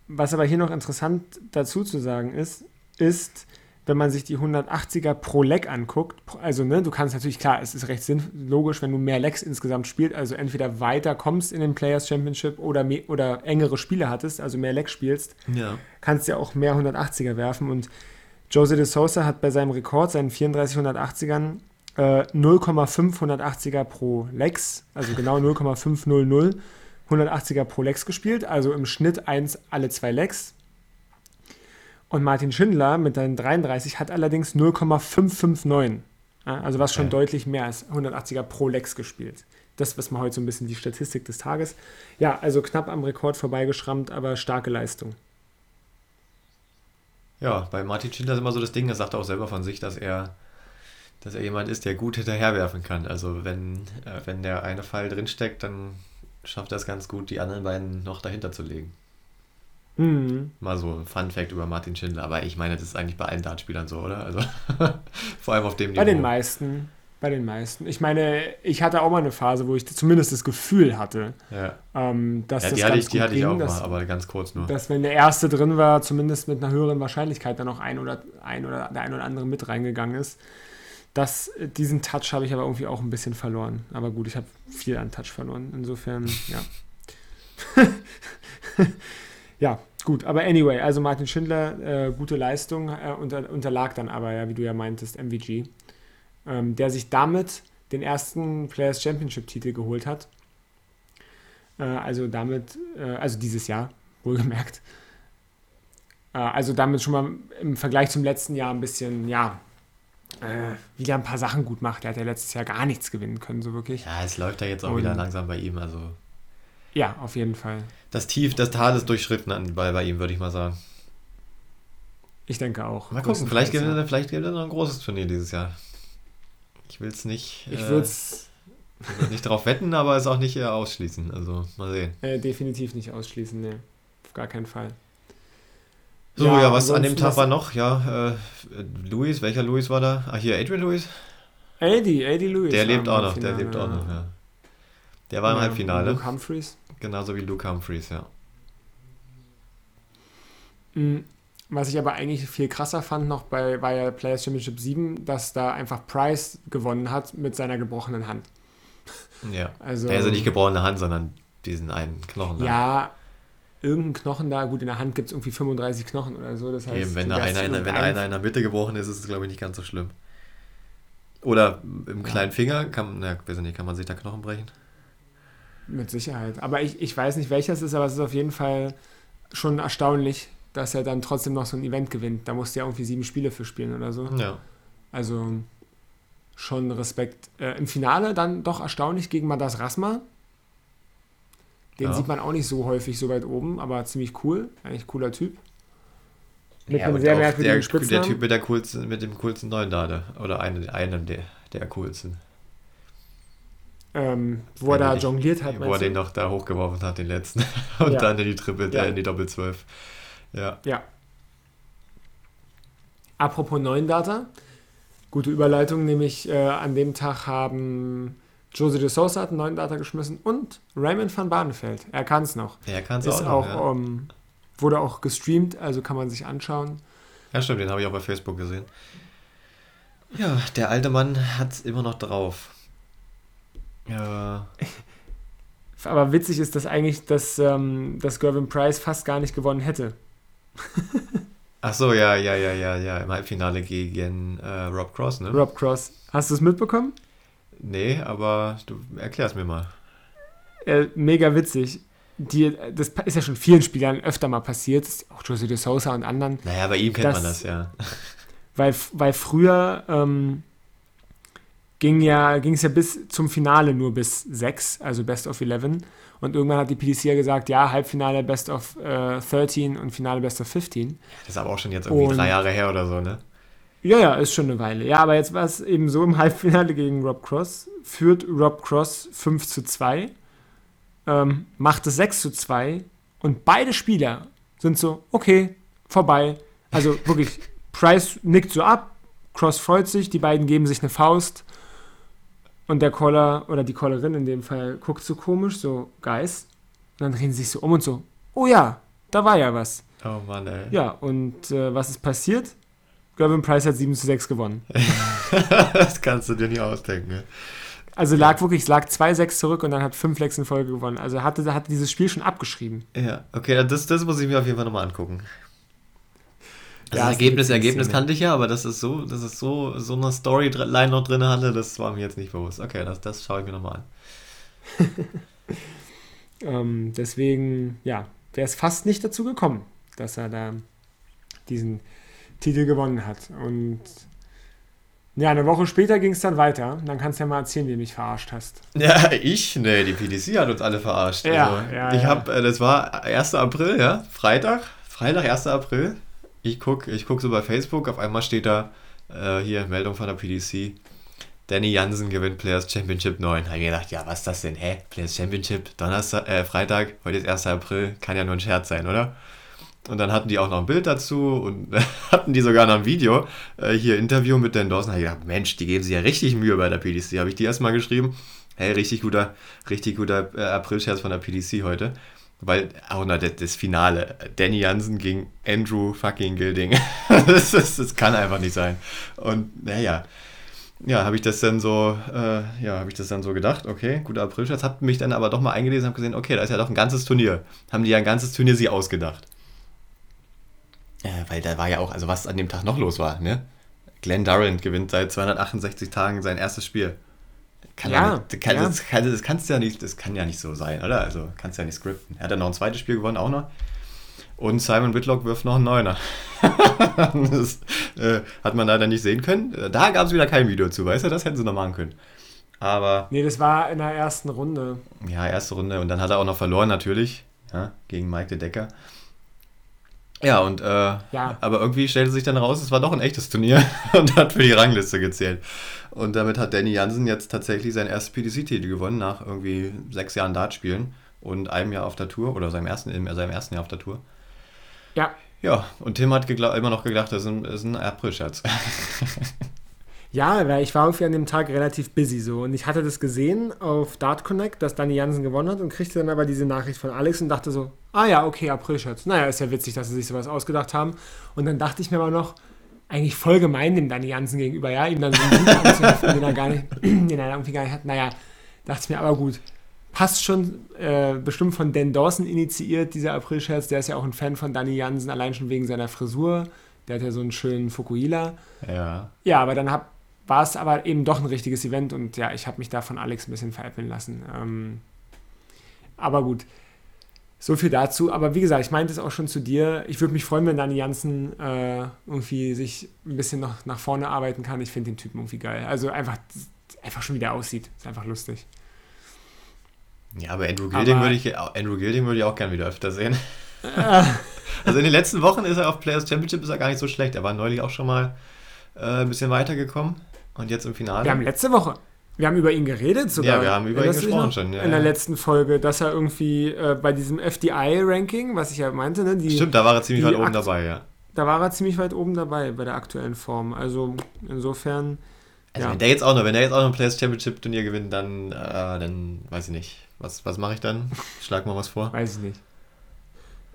Speaker 2: was aber hier noch interessant dazu zu sagen ist, ist, wenn man sich die 180er pro Leg anguckt, also ne, du kannst natürlich, klar, es ist recht logisch, wenn du mehr Legs insgesamt spielst, also entweder weiter kommst in den Players Championship oder, me oder engere Spiele hattest, also mehr Legs spielst,
Speaker 1: Ja.
Speaker 2: kannst ja auch mehr 180er werfen. Und Jose de Sousa hat bei seinem Rekord, seinen 34 180ern, äh, 0,5 180er pro Legs, also genau 0,500 180er pro Legs gespielt, also im Schnitt eins alle zwei Legs. Und Martin Schindler mit seinen 33 hat allerdings 0,559. Ja, also was schon
Speaker 1: Okay.
Speaker 2: deutlich mehr als 180er pro Legs gespielt. Das ist mal heute so ein bisschen die Statistik des Tages. Ja, also knapp am Rekord vorbeigeschrammt, aber starke Leistung.
Speaker 1: Ja, bei Martin Schindler ist immer so das Ding, er sagt auch selber von sich, dass er, dass er jemand ist, der gut hinterherwerfen kann. Also wenn, äh, wenn der eine Pfeil drinsteckt, dann schafft er es ganz gut, die anderen beiden noch dahinter zu legen.
Speaker 2: Mhm.
Speaker 1: Mal so ein Fun Fact über Martin Schindler. Aber ich meine, das ist eigentlich bei allen Dartspielern so, oder? Also vor allem auf dem
Speaker 2: Bei den meisten. Bei den meisten. Ich meine, ich hatte auch mal eine Phase, wo ich zumindest das Gefühl hatte,
Speaker 1: Ja,
Speaker 2: ähm, dass
Speaker 1: ja
Speaker 2: das
Speaker 1: die hatte
Speaker 2: ganz
Speaker 1: ich, die
Speaker 2: gut
Speaker 1: hatte ich
Speaker 2: ging,
Speaker 1: auch
Speaker 2: dass,
Speaker 1: mal, aber ganz kurz nur.
Speaker 2: dass wenn der erste drin war, zumindest mit einer höheren Wahrscheinlichkeit dann auch ein oder ein oder der ein oder andere mit reingegangen ist. Das, diesen Touch habe ich aber irgendwie auch ein bisschen verloren. Aber gut, ich habe viel an Touch verloren. Insofern, ja. ja, gut. Aber anyway, also Martin Schindler, äh, gute Leistung, äh, unter, unterlag dann aber, ja, wie du ja meintest, MVG, ähm, der sich damit den ersten Players Championship Titel geholt hat. Äh, also damit, äh, also dieses Jahr, wohlgemerkt. Äh, also damit schon mal im Vergleich zum letzten Jahr ein bisschen, ja, äh, wieder ein paar Sachen gut macht. Er hat ja letztes Jahr gar nichts gewinnen können, so wirklich.
Speaker 1: Ja, es läuft ja jetzt auch
Speaker 2: Und-
Speaker 1: wieder langsam bei ihm. Also
Speaker 2: Ja, auf jeden Fall.
Speaker 1: das Tief, das Tal ist durchschritten an, bei, bei ihm, würde ich mal sagen.
Speaker 2: Ich denke auch.
Speaker 1: Mal gucken, vielleicht
Speaker 2: ja.
Speaker 1: er, vielleicht gewinnt er noch ein großes Turnier dieses Jahr. Ich will es nicht.
Speaker 2: Ich
Speaker 1: äh,
Speaker 2: würde es
Speaker 1: Nicht darauf wetten, aber es auch nicht eher ausschließen. Also mal sehen.
Speaker 2: Äh, definitiv nicht ausschließen, ne. Auf gar keinen Fall.
Speaker 1: So, ja, ja was an dem Tag war noch? Ja, äh, Luis, welcher Luis war da? Ah, hier, Adrian Luis?
Speaker 2: Adi, Adi Luis.
Speaker 1: Der lebt auch noch, der lebt auch noch, ja. Der war im Halbfinale.
Speaker 2: Luke Humphreys.
Speaker 1: Genauso wie Luke Humphreys, ja.
Speaker 2: Mhm. Was ich aber eigentlich viel krasser fand noch bei war ja Players Championship 7, dass da einfach Price gewonnen hat mit seiner gebrochenen Hand.
Speaker 1: Ja.
Speaker 2: Also,
Speaker 1: Also nicht gebrochene Hand, sondern diesen einen Knochen.
Speaker 2: Ja, irgendein Knochen da, gut, in der Hand gibt es irgendwie 35 Knochen oder so. Das heißt,
Speaker 1: Eben, wenn
Speaker 2: du
Speaker 1: da einer, in der- wenn einer in der Mitte gebrochen ist, ist es, glaube ich, nicht ganz so schlimm. Oder im kleinen Finger, kann, na, weiß ich nicht, kann man sich da Knochen brechen?
Speaker 2: Mit Sicherheit. Aber ich, ich weiß nicht, welches ist, aber es ist auf jeden Fall schon erstaunlich, dass er dann trotzdem noch so ein Event gewinnt. Da musste er irgendwie sieben Spiele für spielen oder so.
Speaker 1: Ja.
Speaker 2: Also schon Respekt. Äh, Im Finale dann doch erstaunlich gegen Madas Rasma. Den
Speaker 1: Ja.
Speaker 2: sieht man auch nicht so häufig so weit oben, aber ziemlich cool. Eigentlich cooler Typ. Mit
Speaker 1: ja,
Speaker 2: einem sehr merkwürdigen
Speaker 1: der, der. Typ mit, der coolsten, mit dem coolsten neuen Dade. Oder einem, einem der, der coolsten.
Speaker 2: Ähm, wo er da jongliert hat.
Speaker 1: Wo er den noch da hochgeworfen hat, den letzten. Und
Speaker 2: Ja.
Speaker 1: dann in die Triple,
Speaker 2: Ja.
Speaker 1: äh, in die Doppel 12. Ja.
Speaker 2: Ja. Apropos neuen Data. Gute Überleitung, nämlich äh, an dem Tag haben Jose de Sousa hat einen neuen Data geschmissen und Raymond van Barneveld. Er kann es noch.
Speaker 1: Er kann es auch.
Speaker 2: auch,
Speaker 1: noch, ja.
Speaker 2: ähm, wurde auch gestreamt, also kann man sich anschauen.
Speaker 1: ja, stimmt, den habe ich auch bei Facebook gesehen. Ja, der alte Mann hat es immer noch drauf. Ja.
Speaker 2: Aber witzig ist, dass eigentlich das, ähm, dass Gervin Price fast gar nicht gewonnen hätte.
Speaker 1: Ach so, ja, ja, ja, ja, ja. Im Halbfinale gegen äh, Rob Cross, ne?
Speaker 2: Rob Cross. Hast du es mitbekommen?
Speaker 1: Nee, aber du erklär's mir mal.
Speaker 2: Äh, mega witzig. Die, das ist ja schon vielen Spielern öfter mal passiert, auch Jose de Sousa und anderen.
Speaker 1: Naja, bei ihm kennt
Speaker 2: Das-
Speaker 1: man das ja.
Speaker 2: Weil, weil früher ähm, ging ja, ging es ja bis zum Finale nur bis 6, also Best of 11. Und irgendwann hat die PDC ja gesagt, ja, Halbfinale Best of äh, 13 und Finale Best of 15.
Speaker 1: Das ist aber auch schon jetzt irgendwie
Speaker 2: Und-
Speaker 1: drei Jahre her oder so, ne?
Speaker 2: Ja, ja, ist schon eine Weile. Ja, aber jetzt war es eben so im Halbfinale gegen Rob Cross. Führt Rob Cross 5 zu 2, ähm, macht es 6 zu 2 und beide Spieler sind so, okay, vorbei. Also wirklich, Price nickt so ab, Cross freut sich, die beiden geben sich eine Faust und der Caller oder die Callerin in dem Fall guckt so komisch, so, Guys. Und dann drehen sie sich so um und so, oh ja, da war ja was.
Speaker 1: Oh Mann, ey.
Speaker 2: Ja, und äh, was ist passiert? Gervin Price hat 7 zu 6 gewonnen.
Speaker 1: das kannst du dir nicht ausdenken. ne?
Speaker 2: Also lag wirklich, es lag 2-6 zurück und dann hat 5 Lecks in Folge gewonnen. Also hatte, hatte dieses Spiel schon abgeschrieben.
Speaker 1: Ja, okay, das, das muss ich mir auf jeden Fall nochmal angucken.
Speaker 2: Ja,
Speaker 1: das
Speaker 2: ist
Speaker 1: Ergebnis, Ergebnis kannte ich ja, aber dass es so, dass es so, so eine Storyline noch drin hatte, das war mir jetzt nicht bewusst. Okay, das, das schaue ich mir nochmal an.
Speaker 2: Ähm, deswegen, ja, wäre es fast nicht dazu gekommen, dass er da diesen Titel gewonnen hat. Und ja, eine Woche später ging es dann weiter. Dann kannst du ja mal erzählen, wie du mich verarscht hast.
Speaker 1: Ja, ich? Nee, die PDC hat uns alle verarscht.
Speaker 2: Ja,
Speaker 1: also,
Speaker 2: ja,
Speaker 1: ich
Speaker 2: ja.
Speaker 1: habe, äh, das war 1. April, ja, Freitag, Freitag, 1. April. Ich gucke ich guck so bei Facebook, auf einmal steht da äh, hier Meldung von der PDC. Danny Jansen gewinnt Players Championship 9. Da habe ich gedacht, ja, was ist das denn? Hä? Players Championship, Donnerstag, äh, Freitag, heute ist 1. April, kann ja nur ein Scherz sein, oder? Und dann hatten die auch noch ein Bild dazu und hatten die sogar noch ein Video. Äh, hier Interview mit Dan Dawson. Da habe ich gedacht, Mensch, die geben sich ja richtig Mühe bei der PDC. Habe ich die erstmal geschrieben. Hey, richtig guter, richtig guter äh, April-Scherz von der PDC heute. Weil auch noch das, Finale. Danny Jansen gegen Andrew fucking Gilding. das, das, das kann einfach nicht sein. Und naja. Ja, habe ich das dann so, äh, ja, habe ich das dann so gedacht, okay, guter April-Scherz, hab mich dann aber doch mal eingelesen und habe gesehen, okay, da ist ja doch ein ganzes Turnier. Haben die ja ein ganzes Turnier sie ausgedacht. Äh, weil da war ja auch, also was an dem Tag noch los war, ne? Glenn Durant gewinnt seit 268 Tagen sein erstes Spiel. Kann
Speaker 2: Ja,
Speaker 1: nicht, kann,
Speaker 2: ja.
Speaker 1: Das, kann, das kannst du ja nicht, das kann ja nicht so sein, oder? Also kannst du ja nicht skripten. Er hat dann noch ein zweites Spiel gewonnen, auch noch. Und Simon Whitlock wirft noch einen Neuner. das äh, hat man leider nicht sehen können. Da gab es wieder kein Video zu, weißt du? Das hätten sie noch machen können. Aber
Speaker 2: Nee, das war in der ersten Runde.
Speaker 1: ja, erste Runde und dann hat er auch noch verloren natürlich, ja, gegen Mike de Decker. Ja, und äh, ja. aber irgendwie stellte sich dann raus, es war doch ein echtes Turnier und hat für die Rangliste gezählt. Und damit hat Danny Jansen jetzt tatsächlich sein erstes PDC-Titel gewonnen, nach irgendwie sechs Jahren Dartspielen und einem Jahr auf der Tour oder seinem ersten, in seinem ersten Jahr auf der Tour.
Speaker 2: Ja.
Speaker 1: Ja, und Tim hat immer noch gedacht, das ist ein, ist ein April-Scherz.
Speaker 2: Ja, weil ich war irgendwie an dem Tag relativ busy so und ich hatte das gesehen auf Dart Connect, dass Danny Jansen gewonnen hat und kriegte dann aber diese Nachricht von Alex und dachte so, ah ja, okay, April-Scherz. Naja, ist ja witzig, dass sie sich sowas ausgedacht haben. Und dann dachte ich mir aber noch, eigentlich voll gemein dem Danny Jansen gegenüber, ja, ihm dann so einen Sieg anzuheften, den er gar nicht, den er irgendwie gar nicht hat. Naja, dachte ich mir, aber gut, passt schon, äh, bestimmt von Dan Dawson initiiert, dieser April-Scherz, der ist ja auch ein Fan von Danny Jansen, allein schon wegen seiner Frisur. Der hat ja so einen schönen Fukuhila.
Speaker 1: Ja.
Speaker 2: Ja, aber dann hab, war es aber eben doch ein richtiges Event und ja, ich habe mich da von Alex ein bisschen veräppeln lassen. Ähm, aber gut, so viel dazu. Aber wie gesagt, ich meinte es auch schon zu dir. Ich würde mich freuen, wenn Dani Jansen äh, irgendwie sich ein bisschen noch nach vorne arbeiten kann. Ich finde den Typen irgendwie geil. Also einfach, einfach schon, wie der aussieht. Ist einfach lustig.
Speaker 1: Ja, aber Andrew Gilding würde ich, Andrew Gilding würde ich auch gerne wieder öfter sehen. also in den letzten Wochen ist er auf Players Championship ist er gar nicht so schlecht. Er war neulich auch schon mal äh, ein bisschen weitergekommen. Und jetzt im Finale.
Speaker 2: Wir haben letzte Woche, wir haben über ihn geredet sogar.
Speaker 1: Ja, wir haben über ihn gesprochen schon. Ja,
Speaker 2: in der letzten Folge, dass er irgendwie äh, bei diesem FDI-Ranking, was ich ja meinte, ne, die,
Speaker 1: Stimmt, da war er ziemlich weit oben dabei, ja.
Speaker 2: Da war er ziemlich weit oben dabei bei der aktuellen Form. Also insofern.
Speaker 1: Also ja. wenn der jetzt auch noch, wenn der jetzt auch noch ein Players Championship Turnier gewinnt, dann, äh, dann weiß ich nicht. Was, was mache ich dann? Schlag mal was vor.
Speaker 2: Weiß ich nicht.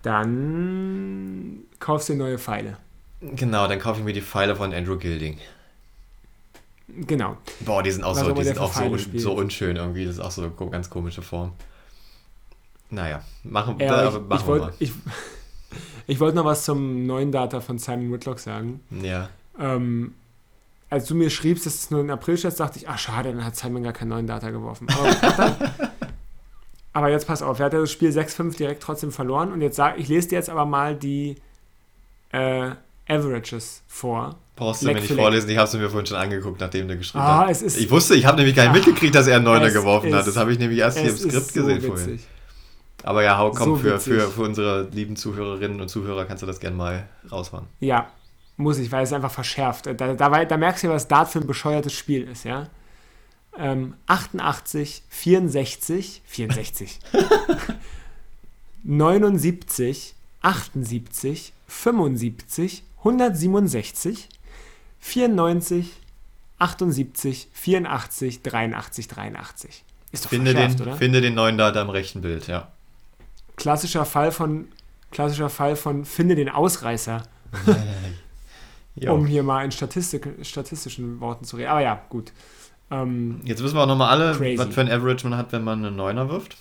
Speaker 2: Dann kaufst du neue Pfeile.
Speaker 1: Genau, dann kaufe ich mir die Pfeile von Andrew Gilding.
Speaker 2: Genau.
Speaker 1: Boah, die sind auch, so, die sind auch so, so unschön irgendwie. Das ist auch so eine ganz komische Form. Naja, machen, ja, ich, machen
Speaker 2: ich wollt, mal. Ich, ich wollte noch was zum neuen Data von Simon Whitlock sagen.
Speaker 1: Ja.
Speaker 2: Ähm, als du mir schriebst, dass es nur in April steht, dachte ich, ach schade, dann hat Simon gar keinen neuen Data geworfen. Aber, aber jetzt pass auf, er hat ja das Spiel 6-5 direkt trotzdem verloren und jetzt sag, ich lese dir jetzt aber mal die äh, Averages vor.
Speaker 1: Brauchst du mir nicht vorlesen, ich habe es mir vorhin schon angeguckt, nachdem du geschrieben
Speaker 2: ah,
Speaker 1: hast.
Speaker 2: ich
Speaker 1: wusste, ich habe nämlich gar nicht mitgekriegt, dass er einen Neuner geworfen hat. Das habe ich nämlich erst hier im Skript so gesehen witzig. vorhin. Aber ja, hau, komm, so für, für, für unsere lieben Zuhörerinnen und Zuhörer kannst du das gerne mal raushauen.
Speaker 2: Ja, muss ich, weil es einfach verschärft. Da, da, da merkst du, was Dart für ein bescheuertes Spiel ist, ja. Ähm, 88, 64, 64, 79, 78, 75, 167, 94, 78, 84, 83, 83.
Speaker 1: Ist doch finde den, oder? Finde den neuen Data im rechten Bild, ja.
Speaker 2: Klassischer Fall von, klassischer Fall von finde den Ausreißer. um hier mal in Statistik, statistischen Worten zu reden. Aber ja, gut.
Speaker 1: Ähm, Jetzt wissen wir auch nochmal alle, crazy. was für ein Average man hat, wenn man einen Neuner wirft.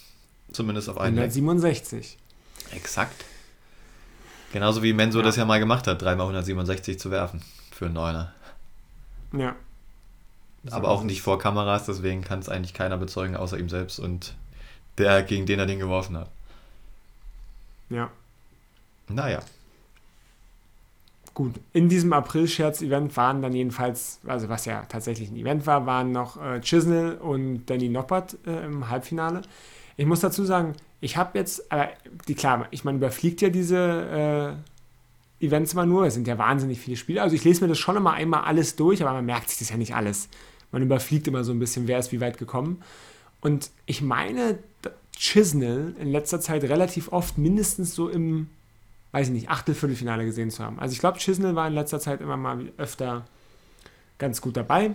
Speaker 1: Zumindest auf einen
Speaker 2: 167.
Speaker 1: Exakt. Genauso wie Menso ja. das ja mal gemacht hat, dreimal 167 zu werfen für einen Neuner.
Speaker 2: Ja.
Speaker 1: So Aber auch nicht vor Kameras, deswegen kann es eigentlich keiner bezeugen, außer ihm selbst und der, gegen den er den geworfen hat.
Speaker 2: Ja.
Speaker 1: Naja.
Speaker 2: Gut, in diesem April-Scherz-Event waren dann jedenfalls, also was ja tatsächlich ein Event war, waren noch äh, Chisnell und Danny Noppert äh, im Halbfinale. Ich muss dazu sagen, ich habe jetzt, äh, die klar, ich meine, überfliegt ja diese äh, Events immer nur, es sind ja wahnsinnig viele Spiele. Also ich lese mir das schon immer einmal alles durch, aber man merkt sich das ja nicht alles. Man überfliegt immer so ein bisschen, wer ist wie weit gekommen. Und ich meine, Chisnell in letzter Zeit relativ oft mindestens so im, weiß ich nicht, Achtelfinale gesehen zu haben. Also ich glaube, Chisnell war in letzter Zeit immer mal öfter ganz gut dabei.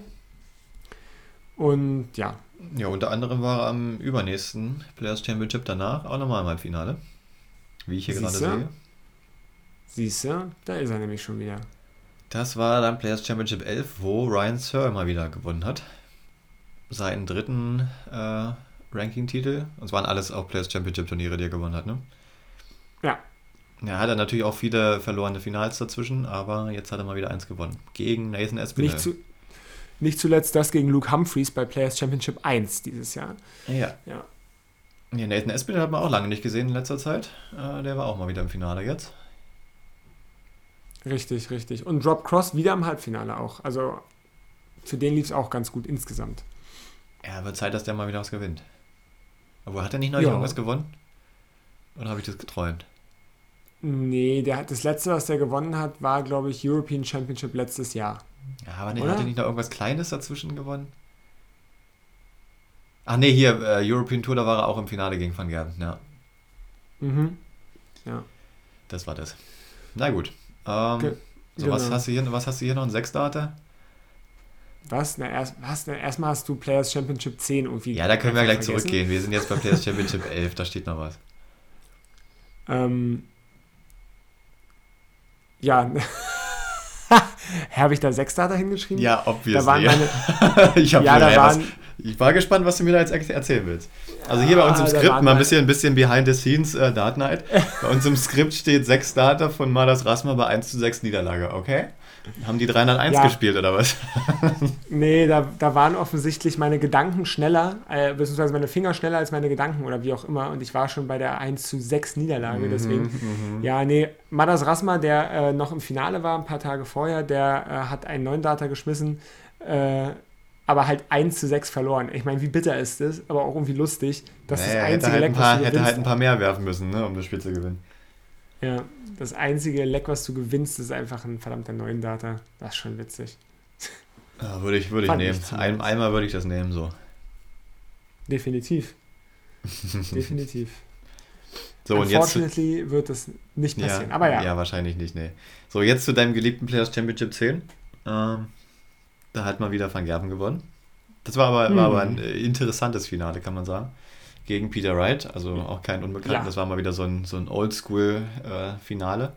Speaker 2: Und ja,
Speaker 1: ja, unter anderem war er am übernächsten Players Championship danach auch nochmal im Halbfinale. Wie ich hier Siehste? gerade sehe.
Speaker 2: Siehst du, da ist er nämlich schon wieder.
Speaker 1: Das war dann Players Championship 11, wo Ryan Sir mal wieder gewonnen hat. Seinen dritten äh, Ranking-Titel. Und es waren alles auch Players Championship-Turniere, die er gewonnen hat, ne?
Speaker 2: Ja.
Speaker 1: Ja, hat er natürlich auch viele verlorene Finals dazwischen, aber jetzt hat er mal wieder eins gewonnen. Gegen Nathan Espinel.
Speaker 2: Nicht zu, nicht zuletzt das gegen Luke Humphreys bei Players Championship 1 dieses Jahr.
Speaker 1: Ja.
Speaker 2: ja.
Speaker 1: Ja, Nathan Espinel hat man auch lange nicht gesehen in letzter Zeit. Äh, der war auch mal wieder im Finale jetzt.
Speaker 2: Richtig, richtig. Und Drop Cross wieder im Halbfinale auch. Also für den lief es auch ganz gut insgesamt.
Speaker 1: Ja, wird Zeit, dass der mal wieder was gewinnt. Aber hat er nicht neulich ja. irgendwas gewonnen? Oder habe ich das geträumt?
Speaker 2: Nee, der, das letzte, was der gewonnen hat, war, glaube ich, European Championship letztes Jahr.
Speaker 1: Ja, aber nee, hat er nicht noch irgendwas Kleines dazwischen gewonnen? Ach nee, hier, äh, European Tour, da war er auch im Finale gegen Van Gerben, ja. Mhm. Ja. Das war das. Na gut. Ähm, Ge so, genau. was, hast du hier, was hast du hier noch? Ein Sechsdata?
Speaker 2: Was? Na, erst, was? Na, erstmal hast du Players Championship 10 irgendwie.
Speaker 1: Ja, da können wir gleich vergessen. zurückgehen. Wir sind jetzt bei Players Championship 11, da steht noch was.
Speaker 2: Ähm. Ja. Habe ich da Sechsdata hingeschrieben? Ja, obviously. Da waren meine,
Speaker 1: ich, ja, da waren, ich war gespannt, was du mir da jetzt erzählen willst. Also hier bei uns im Skript mal ein bisschen, ein bisschen behind the scenes äh, Dart Night. Bei uns im Skript steht sechs Data von Madas Rasma bei 1 zu 6 Niederlage, okay? Haben die 301 ja. gespielt oder was?
Speaker 2: nee, da, da waren offensichtlich meine Gedanken schneller, äh, beziehungsweise meine Finger schneller als meine Gedanken oder wie auch immer. Und ich war schon bei der 1 zu 6 Niederlage. Mhm, deswegen, mhm. ja, nee, Madas Rasma, der äh, noch im Finale war, ein paar Tage vorher, der äh, hat einen neuen Data geschmissen. Äh, aber halt 1 zu 6 verloren. Ich meine, wie bitter ist das, aber auch irgendwie lustig. Das naja,
Speaker 1: das einzige hätte halt, Leck, paar, hätte halt ein paar mehr werfen müssen, ne, um das Spiel zu gewinnen.
Speaker 2: Ja, das einzige Leck, was du gewinnst, ist einfach ein verdammter neuen Data. Das ist schon witzig.
Speaker 1: Ja, würde ich, würde ich nehmen. Ein, einmal würde ich das nehmen, so.
Speaker 2: Definitiv. Definitiv. So, und jetzt. wird das nicht passieren,
Speaker 1: ja, aber ja. Ja, wahrscheinlich nicht, nee. So, jetzt zu deinem geliebten Players Championship 10. Ähm, da hat mal wieder Van Gerben gewonnen. Das war aber, hm. war aber ein äh, interessantes Finale, kann man sagen. Gegen Peter Wright, also auch kein Unbekannter. Ja. Das war mal wieder so ein, so ein Oldschool-Finale.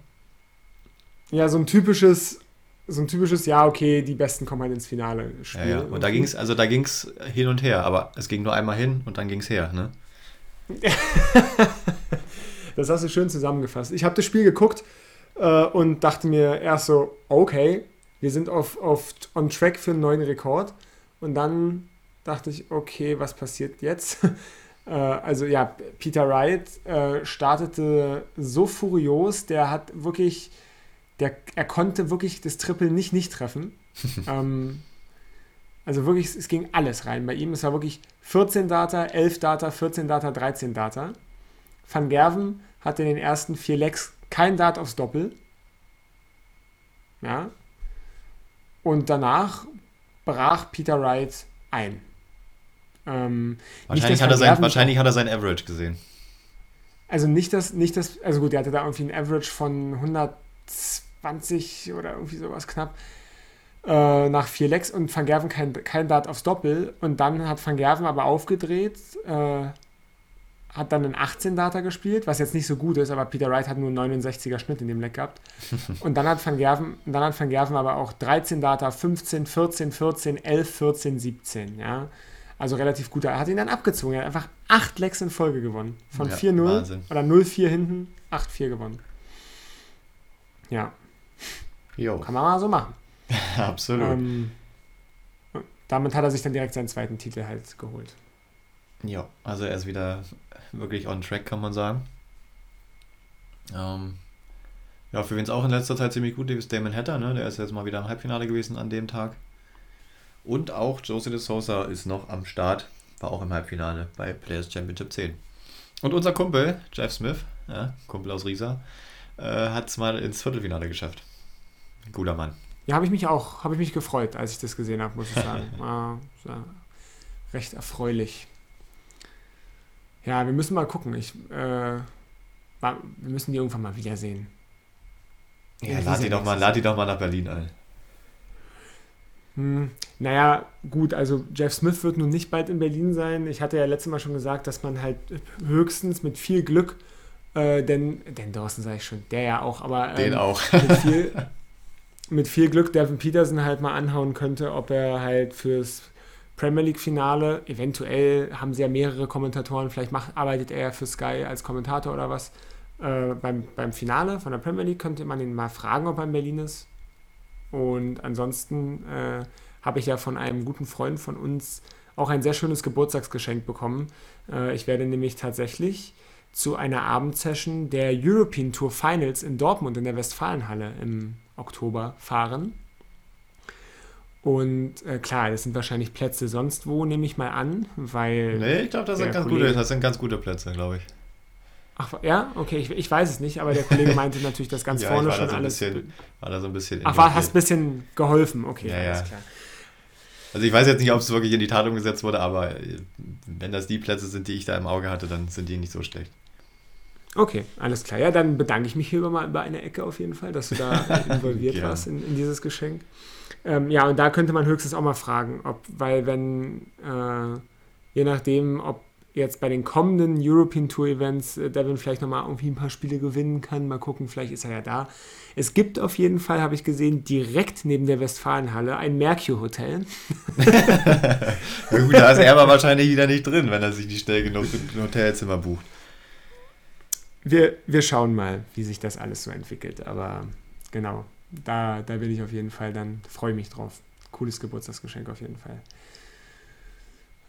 Speaker 2: Äh, ja, so ein typisches, so ein typisches, ja, okay, die Besten kommen halt ins Finale.
Speaker 1: Spiel ja, ja. Und da ging es, also da ging es hin und her, aber es ging nur einmal hin und dann ging es her, ne?
Speaker 2: das hast du schön zusammengefasst. Ich habe das Spiel geguckt äh, und dachte mir erst so, okay, wir sind auf, auf on track für einen neuen Rekord. Und dann dachte ich, okay, was passiert jetzt? äh, also ja, Peter Wright äh, startete so furios, der hat wirklich, der, er konnte wirklich das Triple nicht nicht treffen. ähm, also wirklich, es ging alles rein bei ihm. Es war wirklich 14 Data, 11 Data, 14 Data, 13 Data. Van Gerven hatte in den ersten vier Legs kein Dart aufs Doppel. Ja, und danach brach Peter Wright ein.
Speaker 1: Ähm, wahrscheinlich, hat er sein, wahrscheinlich hat er sein Average gesehen.
Speaker 2: Also nicht das, nicht das, also gut, er hatte da irgendwie ein Average von 120 oder irgendwie sowas knapp äh, nach vier Lecks und Van Gerven kein, kein Dart aufs Doppel und dann hat Van Gerven aber aufgedreht, äh, hat dann einen 18-Data gespielt, was jetzt nicht so gut ist, aber Peter Wright hat nur einen 69er Schnitt in dem Leck gehabt. Und dann hat Van Gerven, dann hat Van Gerven aber auch 13 Data, 15, 14, 14, 11, 14, 17, ja. Also relativ gut. Er hat ihn dann abgezogen. Er hat einfach 8 Lecks in Folge gewonnen. Von ja, 4-0 oder 0-4 hinten, 8-4 gewonnen. Ja. Jo. Kann man mal so machen. Absolut. Ähm, damit hat er sich dann direkt seinen zweiten Titel halt geholt.
Speaker 1: Ja, also er ist wieder wirklich on track, kann man sagen. Ähm, ja, für wen es auch in letzter Zeit ziemlich gut ist, Damon Hatter, ne? Der ist jetzt mal wieder im Halbfinale gewesen an dem Tag. Und auch Jose de Sosa ist noch am Start, war auch im Halbfinale bei Players Championship 10. Und unser Kumpel, Jeff Smith, ja, Kumpel aus Riesa, äh, hat es mal ins Viertelfinale geschafft. Guter Mann.
Speaker 2: Ja, habe ich mich auch, habe ich mich gefreut, als ich das gesehen habe, muss ich sagen. War, war recht erfreulich. Ja, wir müssen mal gucken. Ich, äh, wir müssen die irgendwann mal wiedersehen.
Speaker 1: Ja, lad die, doch mal, lad die doch mal nach Berlin ein.
Speaker 2: Hm, naja, gut, also Jeff Smith wird nun nicht bald in Berlin sein. Ich hatte ja letztes Mal schon gesagt, dass man halt höchstens mit viel Glück, äh, denn, denn Dawson sage ich schon, der ja auch, aber ähm, den auch. mit, viel, mit viel Glück Devin Peterson halt mal anhauen könnte, ob er halt fürs Premier League-Finale. Eventuell haben sie ja mehrere Kommentatoren. Vielleicht macht, arbeitet er für Sky als Kommentator oder was. Äh, beim, beim Finale von der Premier League könnte man ihn mal fragen, ob er in Berlin ist. Und ansonsten äh, habe ich ja von einem guten Freund von uns auch ein sehr schönes Geburtstagsgeschenk bekommen. Äh, ich werde nämlich tatsächlich zu einer Abendsession der European Tour Finals in Dortmund in der Westfalenhalle im Oktober fahren. Und äh, klar, das sind wahrscheinlich Plätze sonst wo, nehme ich mal an, weil.
Speaker 1: Nee, ich glaube, das, sind ganz gute, das sind ganz gute Plätze, glaube ich.
Speaker 2: Ach, ja, okay, ich, ich weiß es nicht, aber der Kollege meinte natürlich, dass ganz
Speaker 1: ja,
Speaker 2: vorne
Speaker 1: schon
Speaker 2: so
Speaker 1: alles. Bisschen, war da so ein bisschen.
Speaker 2: Ach, war, hast ein bisschen geholfen, okay,
Speaker 1: ja, alles klar. Also ich weiß jetzt nicht, ob es wirklich in die Tat umgesetzt wurde, aber äh, wenn das die Plätze sind, die ich da im Auge hatte, dann sind die nicht so schlecht.
Speaker 2: Okay, alles klar. Ja, dann bedanke ich mich hier mal über eine Ecke auf jeden Fall, dass du da involviert warst in, in, dieses Geschenk. Ähm, ja, und da könnte man höchstens auch mal fragen, ob, weil wenn, äh, je nachdem, ob jetzt bei den kommenden European Tour Events äh, Devin vielleicht nochmal irgendwie ein paar Spiele gewinnen kann. Mal gucken, vielleicht ist er ja da. Es gibt auf jeden Fall, habe ich gesehen, direkt neben der Westfalenhalle ein Mercure Hotel.
Speaker 1: ja gut, da ist er aber wahrscheinlich wieder nicht drin, wenn er sich nicht schnell genug ein Hotelzimmer bucht.
Speaker 2: Wir, wir schauen mal, wie sich das alles so entwickelt. Aber genau, da, da bin ich auf jeden Fall dann, freue mich drauf. Cooles Geburtstagsgeschenk auf jeden Fall.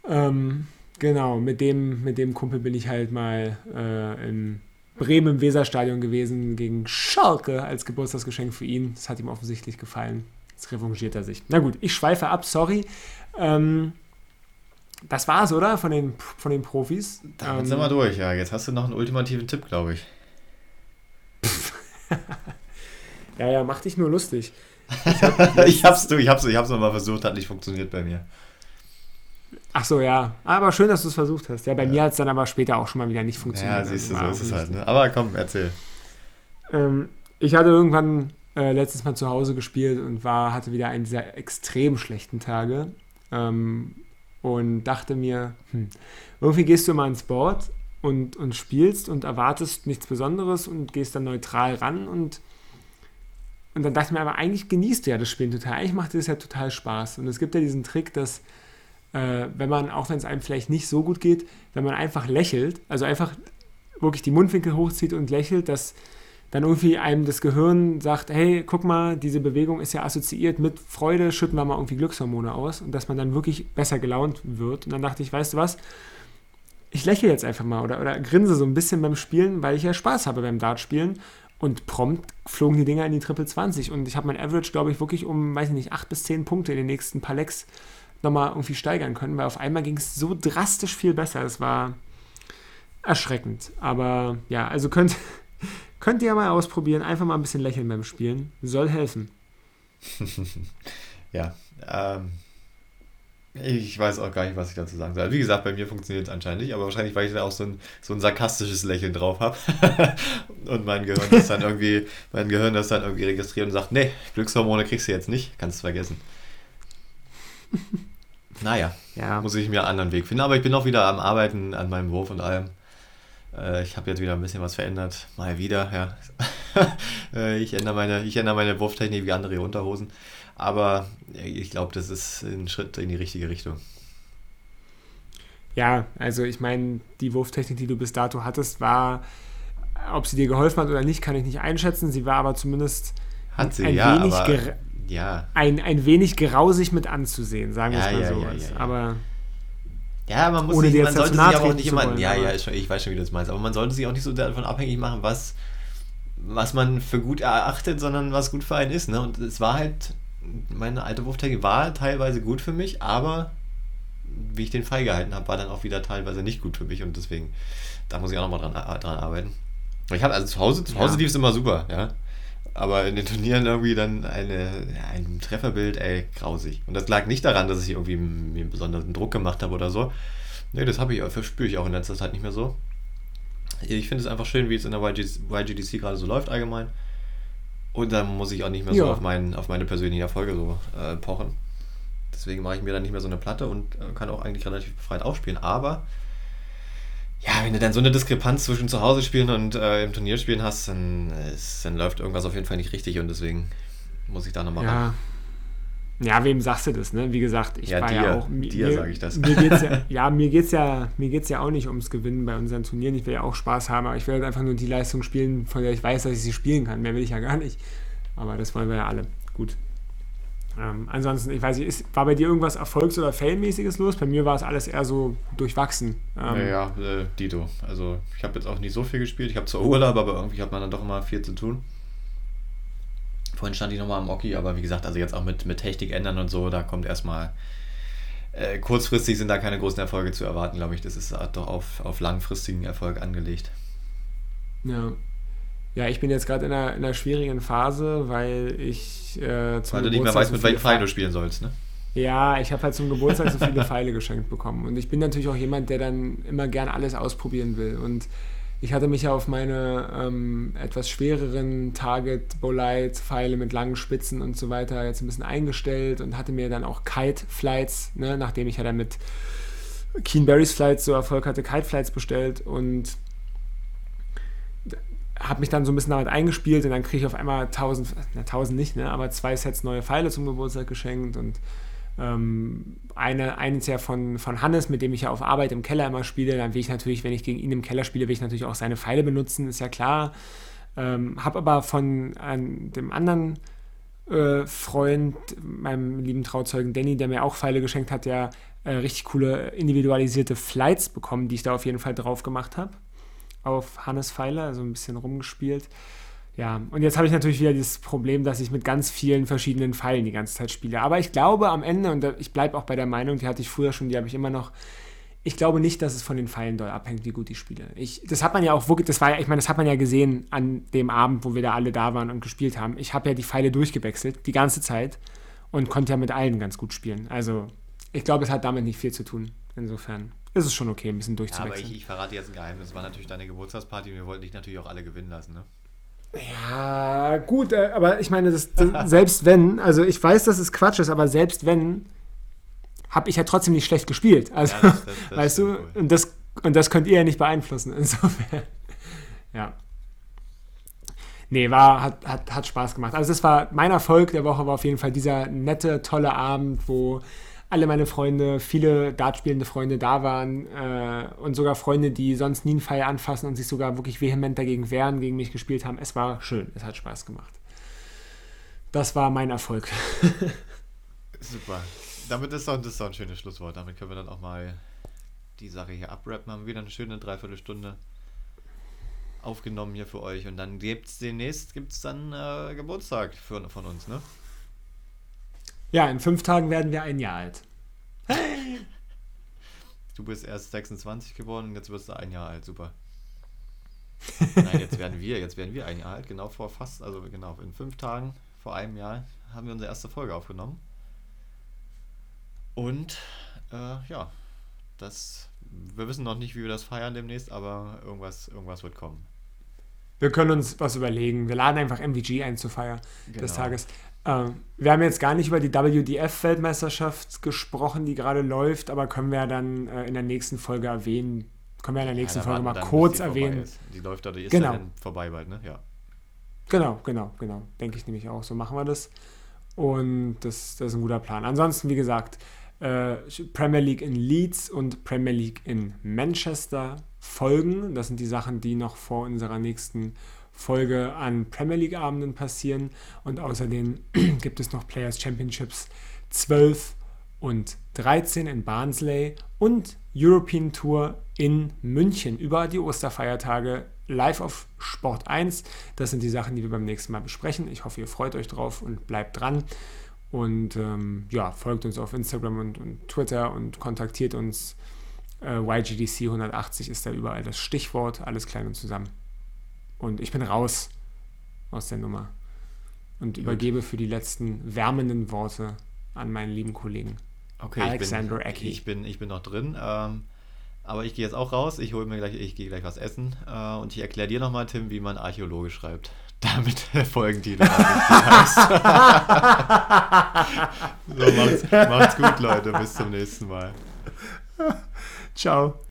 Speaker 2: Ähm, Genau, mit dem, mit dem Kumpel bin ich halt mal äh, in Bremen im Weserstadion gewesen gegen Schalke als Geburtstagsgeschenk für ihn. Das hat ihm offensichtlich gefallen. Jetzt revanchiert er sich. Na gut, ich schweife ab, sorry. Ähm, das war's, oder? Von den, von den Profis.
Speaker 1: Damit ähm, sind wir durch, ja. Jetzt hast du noch einen ultimativen Tipp, glaube ich.
Speaker 2: ja, ja, mach dich nur lustig.
Speaker 1: Ich, hab, ich hab's, du, ich hab's, ich hab's nochmal versucht, hat nicht funktioniert bei mir.
Speaker 2: Ach so, ja. Aber schön, dass du es versucht hast. Ja, bei ja. mir hat es dann aber später auch schon mal wieder nicht funktioniert.
Speaker 1: Ja, siehst du, so ist es halt. Ne? Aber komm, erzähl.
Speaker 2: Ähm, ich hatte irgendwann äh, letztes Mal zu Hause gespielt und war, hatte wieder einen dieser extrem schlechten Tage. Ähm, und dachte mir, hm, irgendwie gehst du mal ins Board und, und spielst und erwartest nichts Besonderes und gehst dann neutral ran und und dann dachte ich mir aber, eigentlich genießt du ja das Spielen total. Eigentlich macht dir das ja total Spaß. Und es gibt ja diesen Trick, dass äh, wenn man, auch wenn es einem vielleicht nicht so gut geht, wenn man einfach lächelt, also einfach wirklich die Mundwinkel hochzieht und lächelt, dass dann irgendwie einem das Gehirn sagt, hey, guck mal, diese Bewegung ist ja assoziiert mit Freude, schütten wir mal irgendwie Glückshormone aus und dass man dann wirklich besser gelaunt wird. Und dann dachte ich, weißt du was, ich lächle jetzt einfach mal oder, oder grinse so ein bisschen beim Spielen, weil ich ja Spaß habe beim Dartspielen. Und prompt flogen die Dinger in die Triple 20 und ich habe mein Average, glaube ich, wirklich um, weiß ich nicht, 8 bis 10 Punkte in den nächsten paar Lecks nochmal irgendwie steigern können, weil auf einmal ging es so drastisch viel besser. Es war erschreckend. Aber ja, also könnt, könnt ihr mal ausprobieren, einfach mal ein bisschen lächeln beim Spielen. Soll helfen.
Speaker 1: ja, ähm, ich weiß auch gar nicht, was ich dazu sagen soll. Wie gesagt, bei mir funktioniert es anscheinend nicht, aber wahrscheinlich, weil ich da auch so ein, so ein sarkastisches Lächeln drauf habe. und mein Gehirn das dann irgendwie, mein Gehirn das dann irgendwie registriert und sagt, nee, Glückshormone kriegst du jetzt nicht, kannst du vergessen. naja, ja. muss ich mir einen anderen Weg finden. Aber ich bin auch wieder am Arbeiten an meinem Wurf und allem. Äh, ich habe jetzt wieder ein bisschen was verändert. Mal wieder, ja. Äh, ich, ändere meine, ich ändere meine Wurftechnik wie andere Unterhosen. Aber ich glaube, das ist ein Schritt in die richtige Richtung.
Speaker 2: Ja, also ich meine, die Wurftechnik, die du bis dato hattest, war, ob sie dir geholfen hat oder nicht, kann ich nicht einschätzen. Sie war aber zumindest
Speaker 1: hat sie, ein ja, wenig aber
Speaker 2: ja. ein, ein wenig grausig mit anzusehen, sagen wir ja, es mal so. Ja, aber
Speaker 1: ja, man muss ohne sich, man sollte sich aber auch nicht immer, wollen, ja, ja, ich, weiß schon, wie du das meinst, aber man sollte sich auch nicht so davon abhängig machen, was, was man für gut erachtet, sondern was gut für einen ist. Ne? Und es war halt, meine alte Wurftechnik war teilweise gut für mich, aber wie ich den freigehalten habe, war dann auch wieder teilweise nicht gut für mich und deswegen, da muss ich auch nochmal dran, dran arbeiten. Ich habe also zu Hause, zu Hause lief es immer super, ja. Aber in den Turnieren irgendwie dann eine, ein Trefferbild, ey, grausig. Und das lag nicht daran, dass ich irgendwie mir einen besonderen Druck gemacht habe oder so. Nee, das habe ich, verspüre ich auch in letzter Zeit nicht mehr so. Ich finde es einfach schön, wie es in der YGDC gerade so läuft allgemein. Und dann muss ich auch nicht mehr ja. so auf, mein, auf meine persönlichen Erfolge so äh, pochen. Deswegen mache ich mir dann nicht mehr so eine Platte und äh, kann auch eigentlich relativ befreit aufspielen. Aber ja, wenn du dann so eine Diskrepanz zwischen zu Hause spielen und äh, im Turnier spielen hast, dann, ist, dann läuft irgendwas auf jeden Fall nicht richtig und deswegen muss ich da nochmal
Speaker 2: ja. ran. Ja, wem sagst du das, ne? Wie gesagt, ich ja, war dir, ja auch.
Speaker 1: Dir sage ich das.
Speaker 2: Mir geht's ja, ja, mir geht's ja, mir geht's ja auch nicht ums Gewinnen bei unseren Turnieren. Ich will ja auch Spaß haben, aber ich will halt einfach nur die Leistung spielen, von der ich weiß, dass ich sie spielen kann. Mehr will ich ja gar nicht. Aber das wollen wir ja alle. Gut. Ähm, ansonsten, ich weiß nicht, ist, war bei dir irgendwas Erfolgs- oder Failmäßiges los? Bei mir war es alles eher so durchwachsen.
Speaker 1: Ähm, ja, äh, Dito. Also ich habe jetzt auch nicht so viel gespielt. Ich habe zwar Urlaub, aber irgendwie hat man dann doch immer viel zu tun. Vorhin stand ich nochmal am Oki, aber wie gesagt, also jetzt auch mit, mit Technik ändern und so, da kommt erstmal äh, kurzfristig sind da keine großen Erfolge zu erwarten, glaube ich. Das ist doch auf, auf langfristigen Erfolg angelegt.
Speaker 2: Ja. Ja, ich bin jetzt gerade in einer, in einer schwierigen Phase, weil ich
Speaker 1: äh, zum Weil du nicht mehr weißt, mit welchen Pfeilen du spielen sollst, ne?
Speaker 2: Ja, ich habe halt zum Geburtstag so viele Pfeile geschenkt bekommen. Und ich bin natürlich auch jemand, der dann immer gern alles ausprobieren will. Und ich hatte mich ja auf meine ähm, etwas schwereren Target Bolide Pfeile mit langen Spitzen und so weiter jetzt ein bisschen eingestellt und hatte mir dann auch Kite Flights, ne, nachdem ich ja dann mit Keen Berries Flights so Erfolg hatte, Kite Flights bestellt und habe mich dann so ein bisschen damit eingespielt und dann kriege ich auf einmal 1000, na 1000 nicht, ne, aber zwei Sets neue Pfeile zum Geburtstag geschenkt und ähm, eine, eines ja von, von Hannes, mit dem ich ja auf Arbeit im Keller immer spiele. Dann will ich natürlich, wenn ich gegen ihn im Keller spiele, will ich natürlich auch seine Pfeile benutzen, ist ja klar. Ähm, habe aber von an dem anderen äh, Freund, meinem lieben Trauzeugen Danny, der mir auch Pfeile geschenkt hat, ja äh, richtig coole individualisierte Flights bekommen, die ich da auf jeden Fall drauf gemacht habe. Auf Hannes Pfeile, also ein bisschen rumgespielt. Ja, und jetzt habe ich natürlich wieder dieses Problem, dass ich mit ganz vielen verschiedenen Pfeilen die ganze Zeit spiele. Aber ich glaube am Ende, und ich bleibe auch bei der Meinung, die hatte ich früher schon, die habe ich immer noch, ich glaube nicht, dass es von den Pfeilen doll abhängt, wie gut ich spiele. Ich, das hat man ja auch wirklich, das war ja, ich meine, das hat man ja gesehen an dem Abend, wo wir da alle da waren und gespielt haben. Ich habe ja die Pfeile durchgewechselt, die ganze Zeit, und konnte ja mit allen ganz gut spielen. Also, ich glaube, es hat damit nicht viel zu tun. Insofern ist es schon okay, ein bisschen durchzuwechseln. Ja, aber
Speaker 1: ich, ich verrate jetzt ein Geheimnis. Es war natürlich deine Geburtstagsparty und wir wollten dich natürlich auch alle gewinnen lassen, ne?
Speaker 2: Ja, gut, äh, aber ich meine, das, das, selbst wenn, also ich weiß, dass es Quatsch ist, aber selbst wenn, habe ich ja trotzdem nicht schlecht gespielt. Also, ja, das, das, weißt du, cool. und, das, und das könnt ihr ja nicht beeinflussen. Insofern, ja. Nee, war, hat, hat, hat Spaß gemacht. Also, das war mein Erfolg der Woche, war auf jeden Fall dieser nette, tolle Abend, wo alle meine Freunde, viele Dartspielende Freunde da waren äh, und sogar Freunde, die sonst nie einen Pfeil anfassen und sich sogar wirklich vehement dagegen wehren, gegen mich gespielt haben. Es war schön, es hat Spaß gemacht. Das war mein Erfolg.
Speaker 1: Super. Damit ist doch, das ist doch ein schönes Schlusswort. Damit können wir dann auch mal die Sache hier abrappen. Haben wieder eine schöne Dreiviertelstunde aufgenommen hier für euch. Und dann gibt es demnächst gibt's dann äh, Geburtstag für, von uns, ne?
Speaker 2: Ja, in fünf Tagen werden wir ein Jahr alt.
Speaker 1: Hey! Du bist erst 26 geworden und jetzt wirst du ein Jahr alt, super. Nein, jetzt werden wir, jetzt werden wir ein Jahr alt, genau vor fast, also genau, in fünf Tagen, vor einem Jahr, haben wir unsere erste Folge aufgenommen. Und äh, ja, das, wir wissen noch nicht, wie wir das feiern demnächst, aber irgendwas, irgendwas wird kommen.
Speaker 2: Wir können uns was überlegen. Wir laden einfach MVG ein zur Feier genau. des Tages. Ähm, wir haben jetzt gar nicht über die WDF-Weltmeisterschaft gesprochen, die gerade läuft, aber können wir dann äh, in der nächsten Folge erwähnen. Können wir in der nächsten ja, Folge mal kurz erwähnen.
Speaker 1: Die läuft da, die ist
Speaker 2: genau.
Speaker 1: dann vorbei bald, ne? Ja.
Speaker 2: Genau, genau, genau. Denke ich nämlich auch. So machen wir das. Und das, das ist ein guter Plan. Ansonsten, wie gesagt, äh, Premier League in Leeds und Premier League in Manchester folgen. Das sind die Sachen, die noch vor unserer nächsten Folge an Premier League-Abenden passieren. Und außerdem gibt es noch Players Championships 12 und 13 in Barnsley und European Tour in München über die Osterfeiertage live auf Sport 1. Das sind die Sachen, die wir beim nächsten Mal besprechen. Ich hoffe, ihr freut euch drauf und bleibt dran. Und ähm, ja, folgt uns auf Instagram und, und Twitter und kontaktiert uns. Äh, YGDC 180 ist da überall das Stichwort, alles klein und zusammen. Und ich bin raus aus der Nummer und Gut. übergebe für die letzten wärmenden Worte an meinen lieben Kollegen.
Speaker 1: Okay, Alexander ich bin, ich bin, ich bin noch drin. Ähm, aber ich gehe jetzt auch raus. Ich hole mir gleich, ich gehe gleich was essen. Äh, und ich erkläre dir nochmal, Tim, wie man Archäologe schreibt. Damit Folgentitel heißt. so, macht's, macht's gut, Leute. Bis zum nächsten Mal.
Speaker 2: Ciao.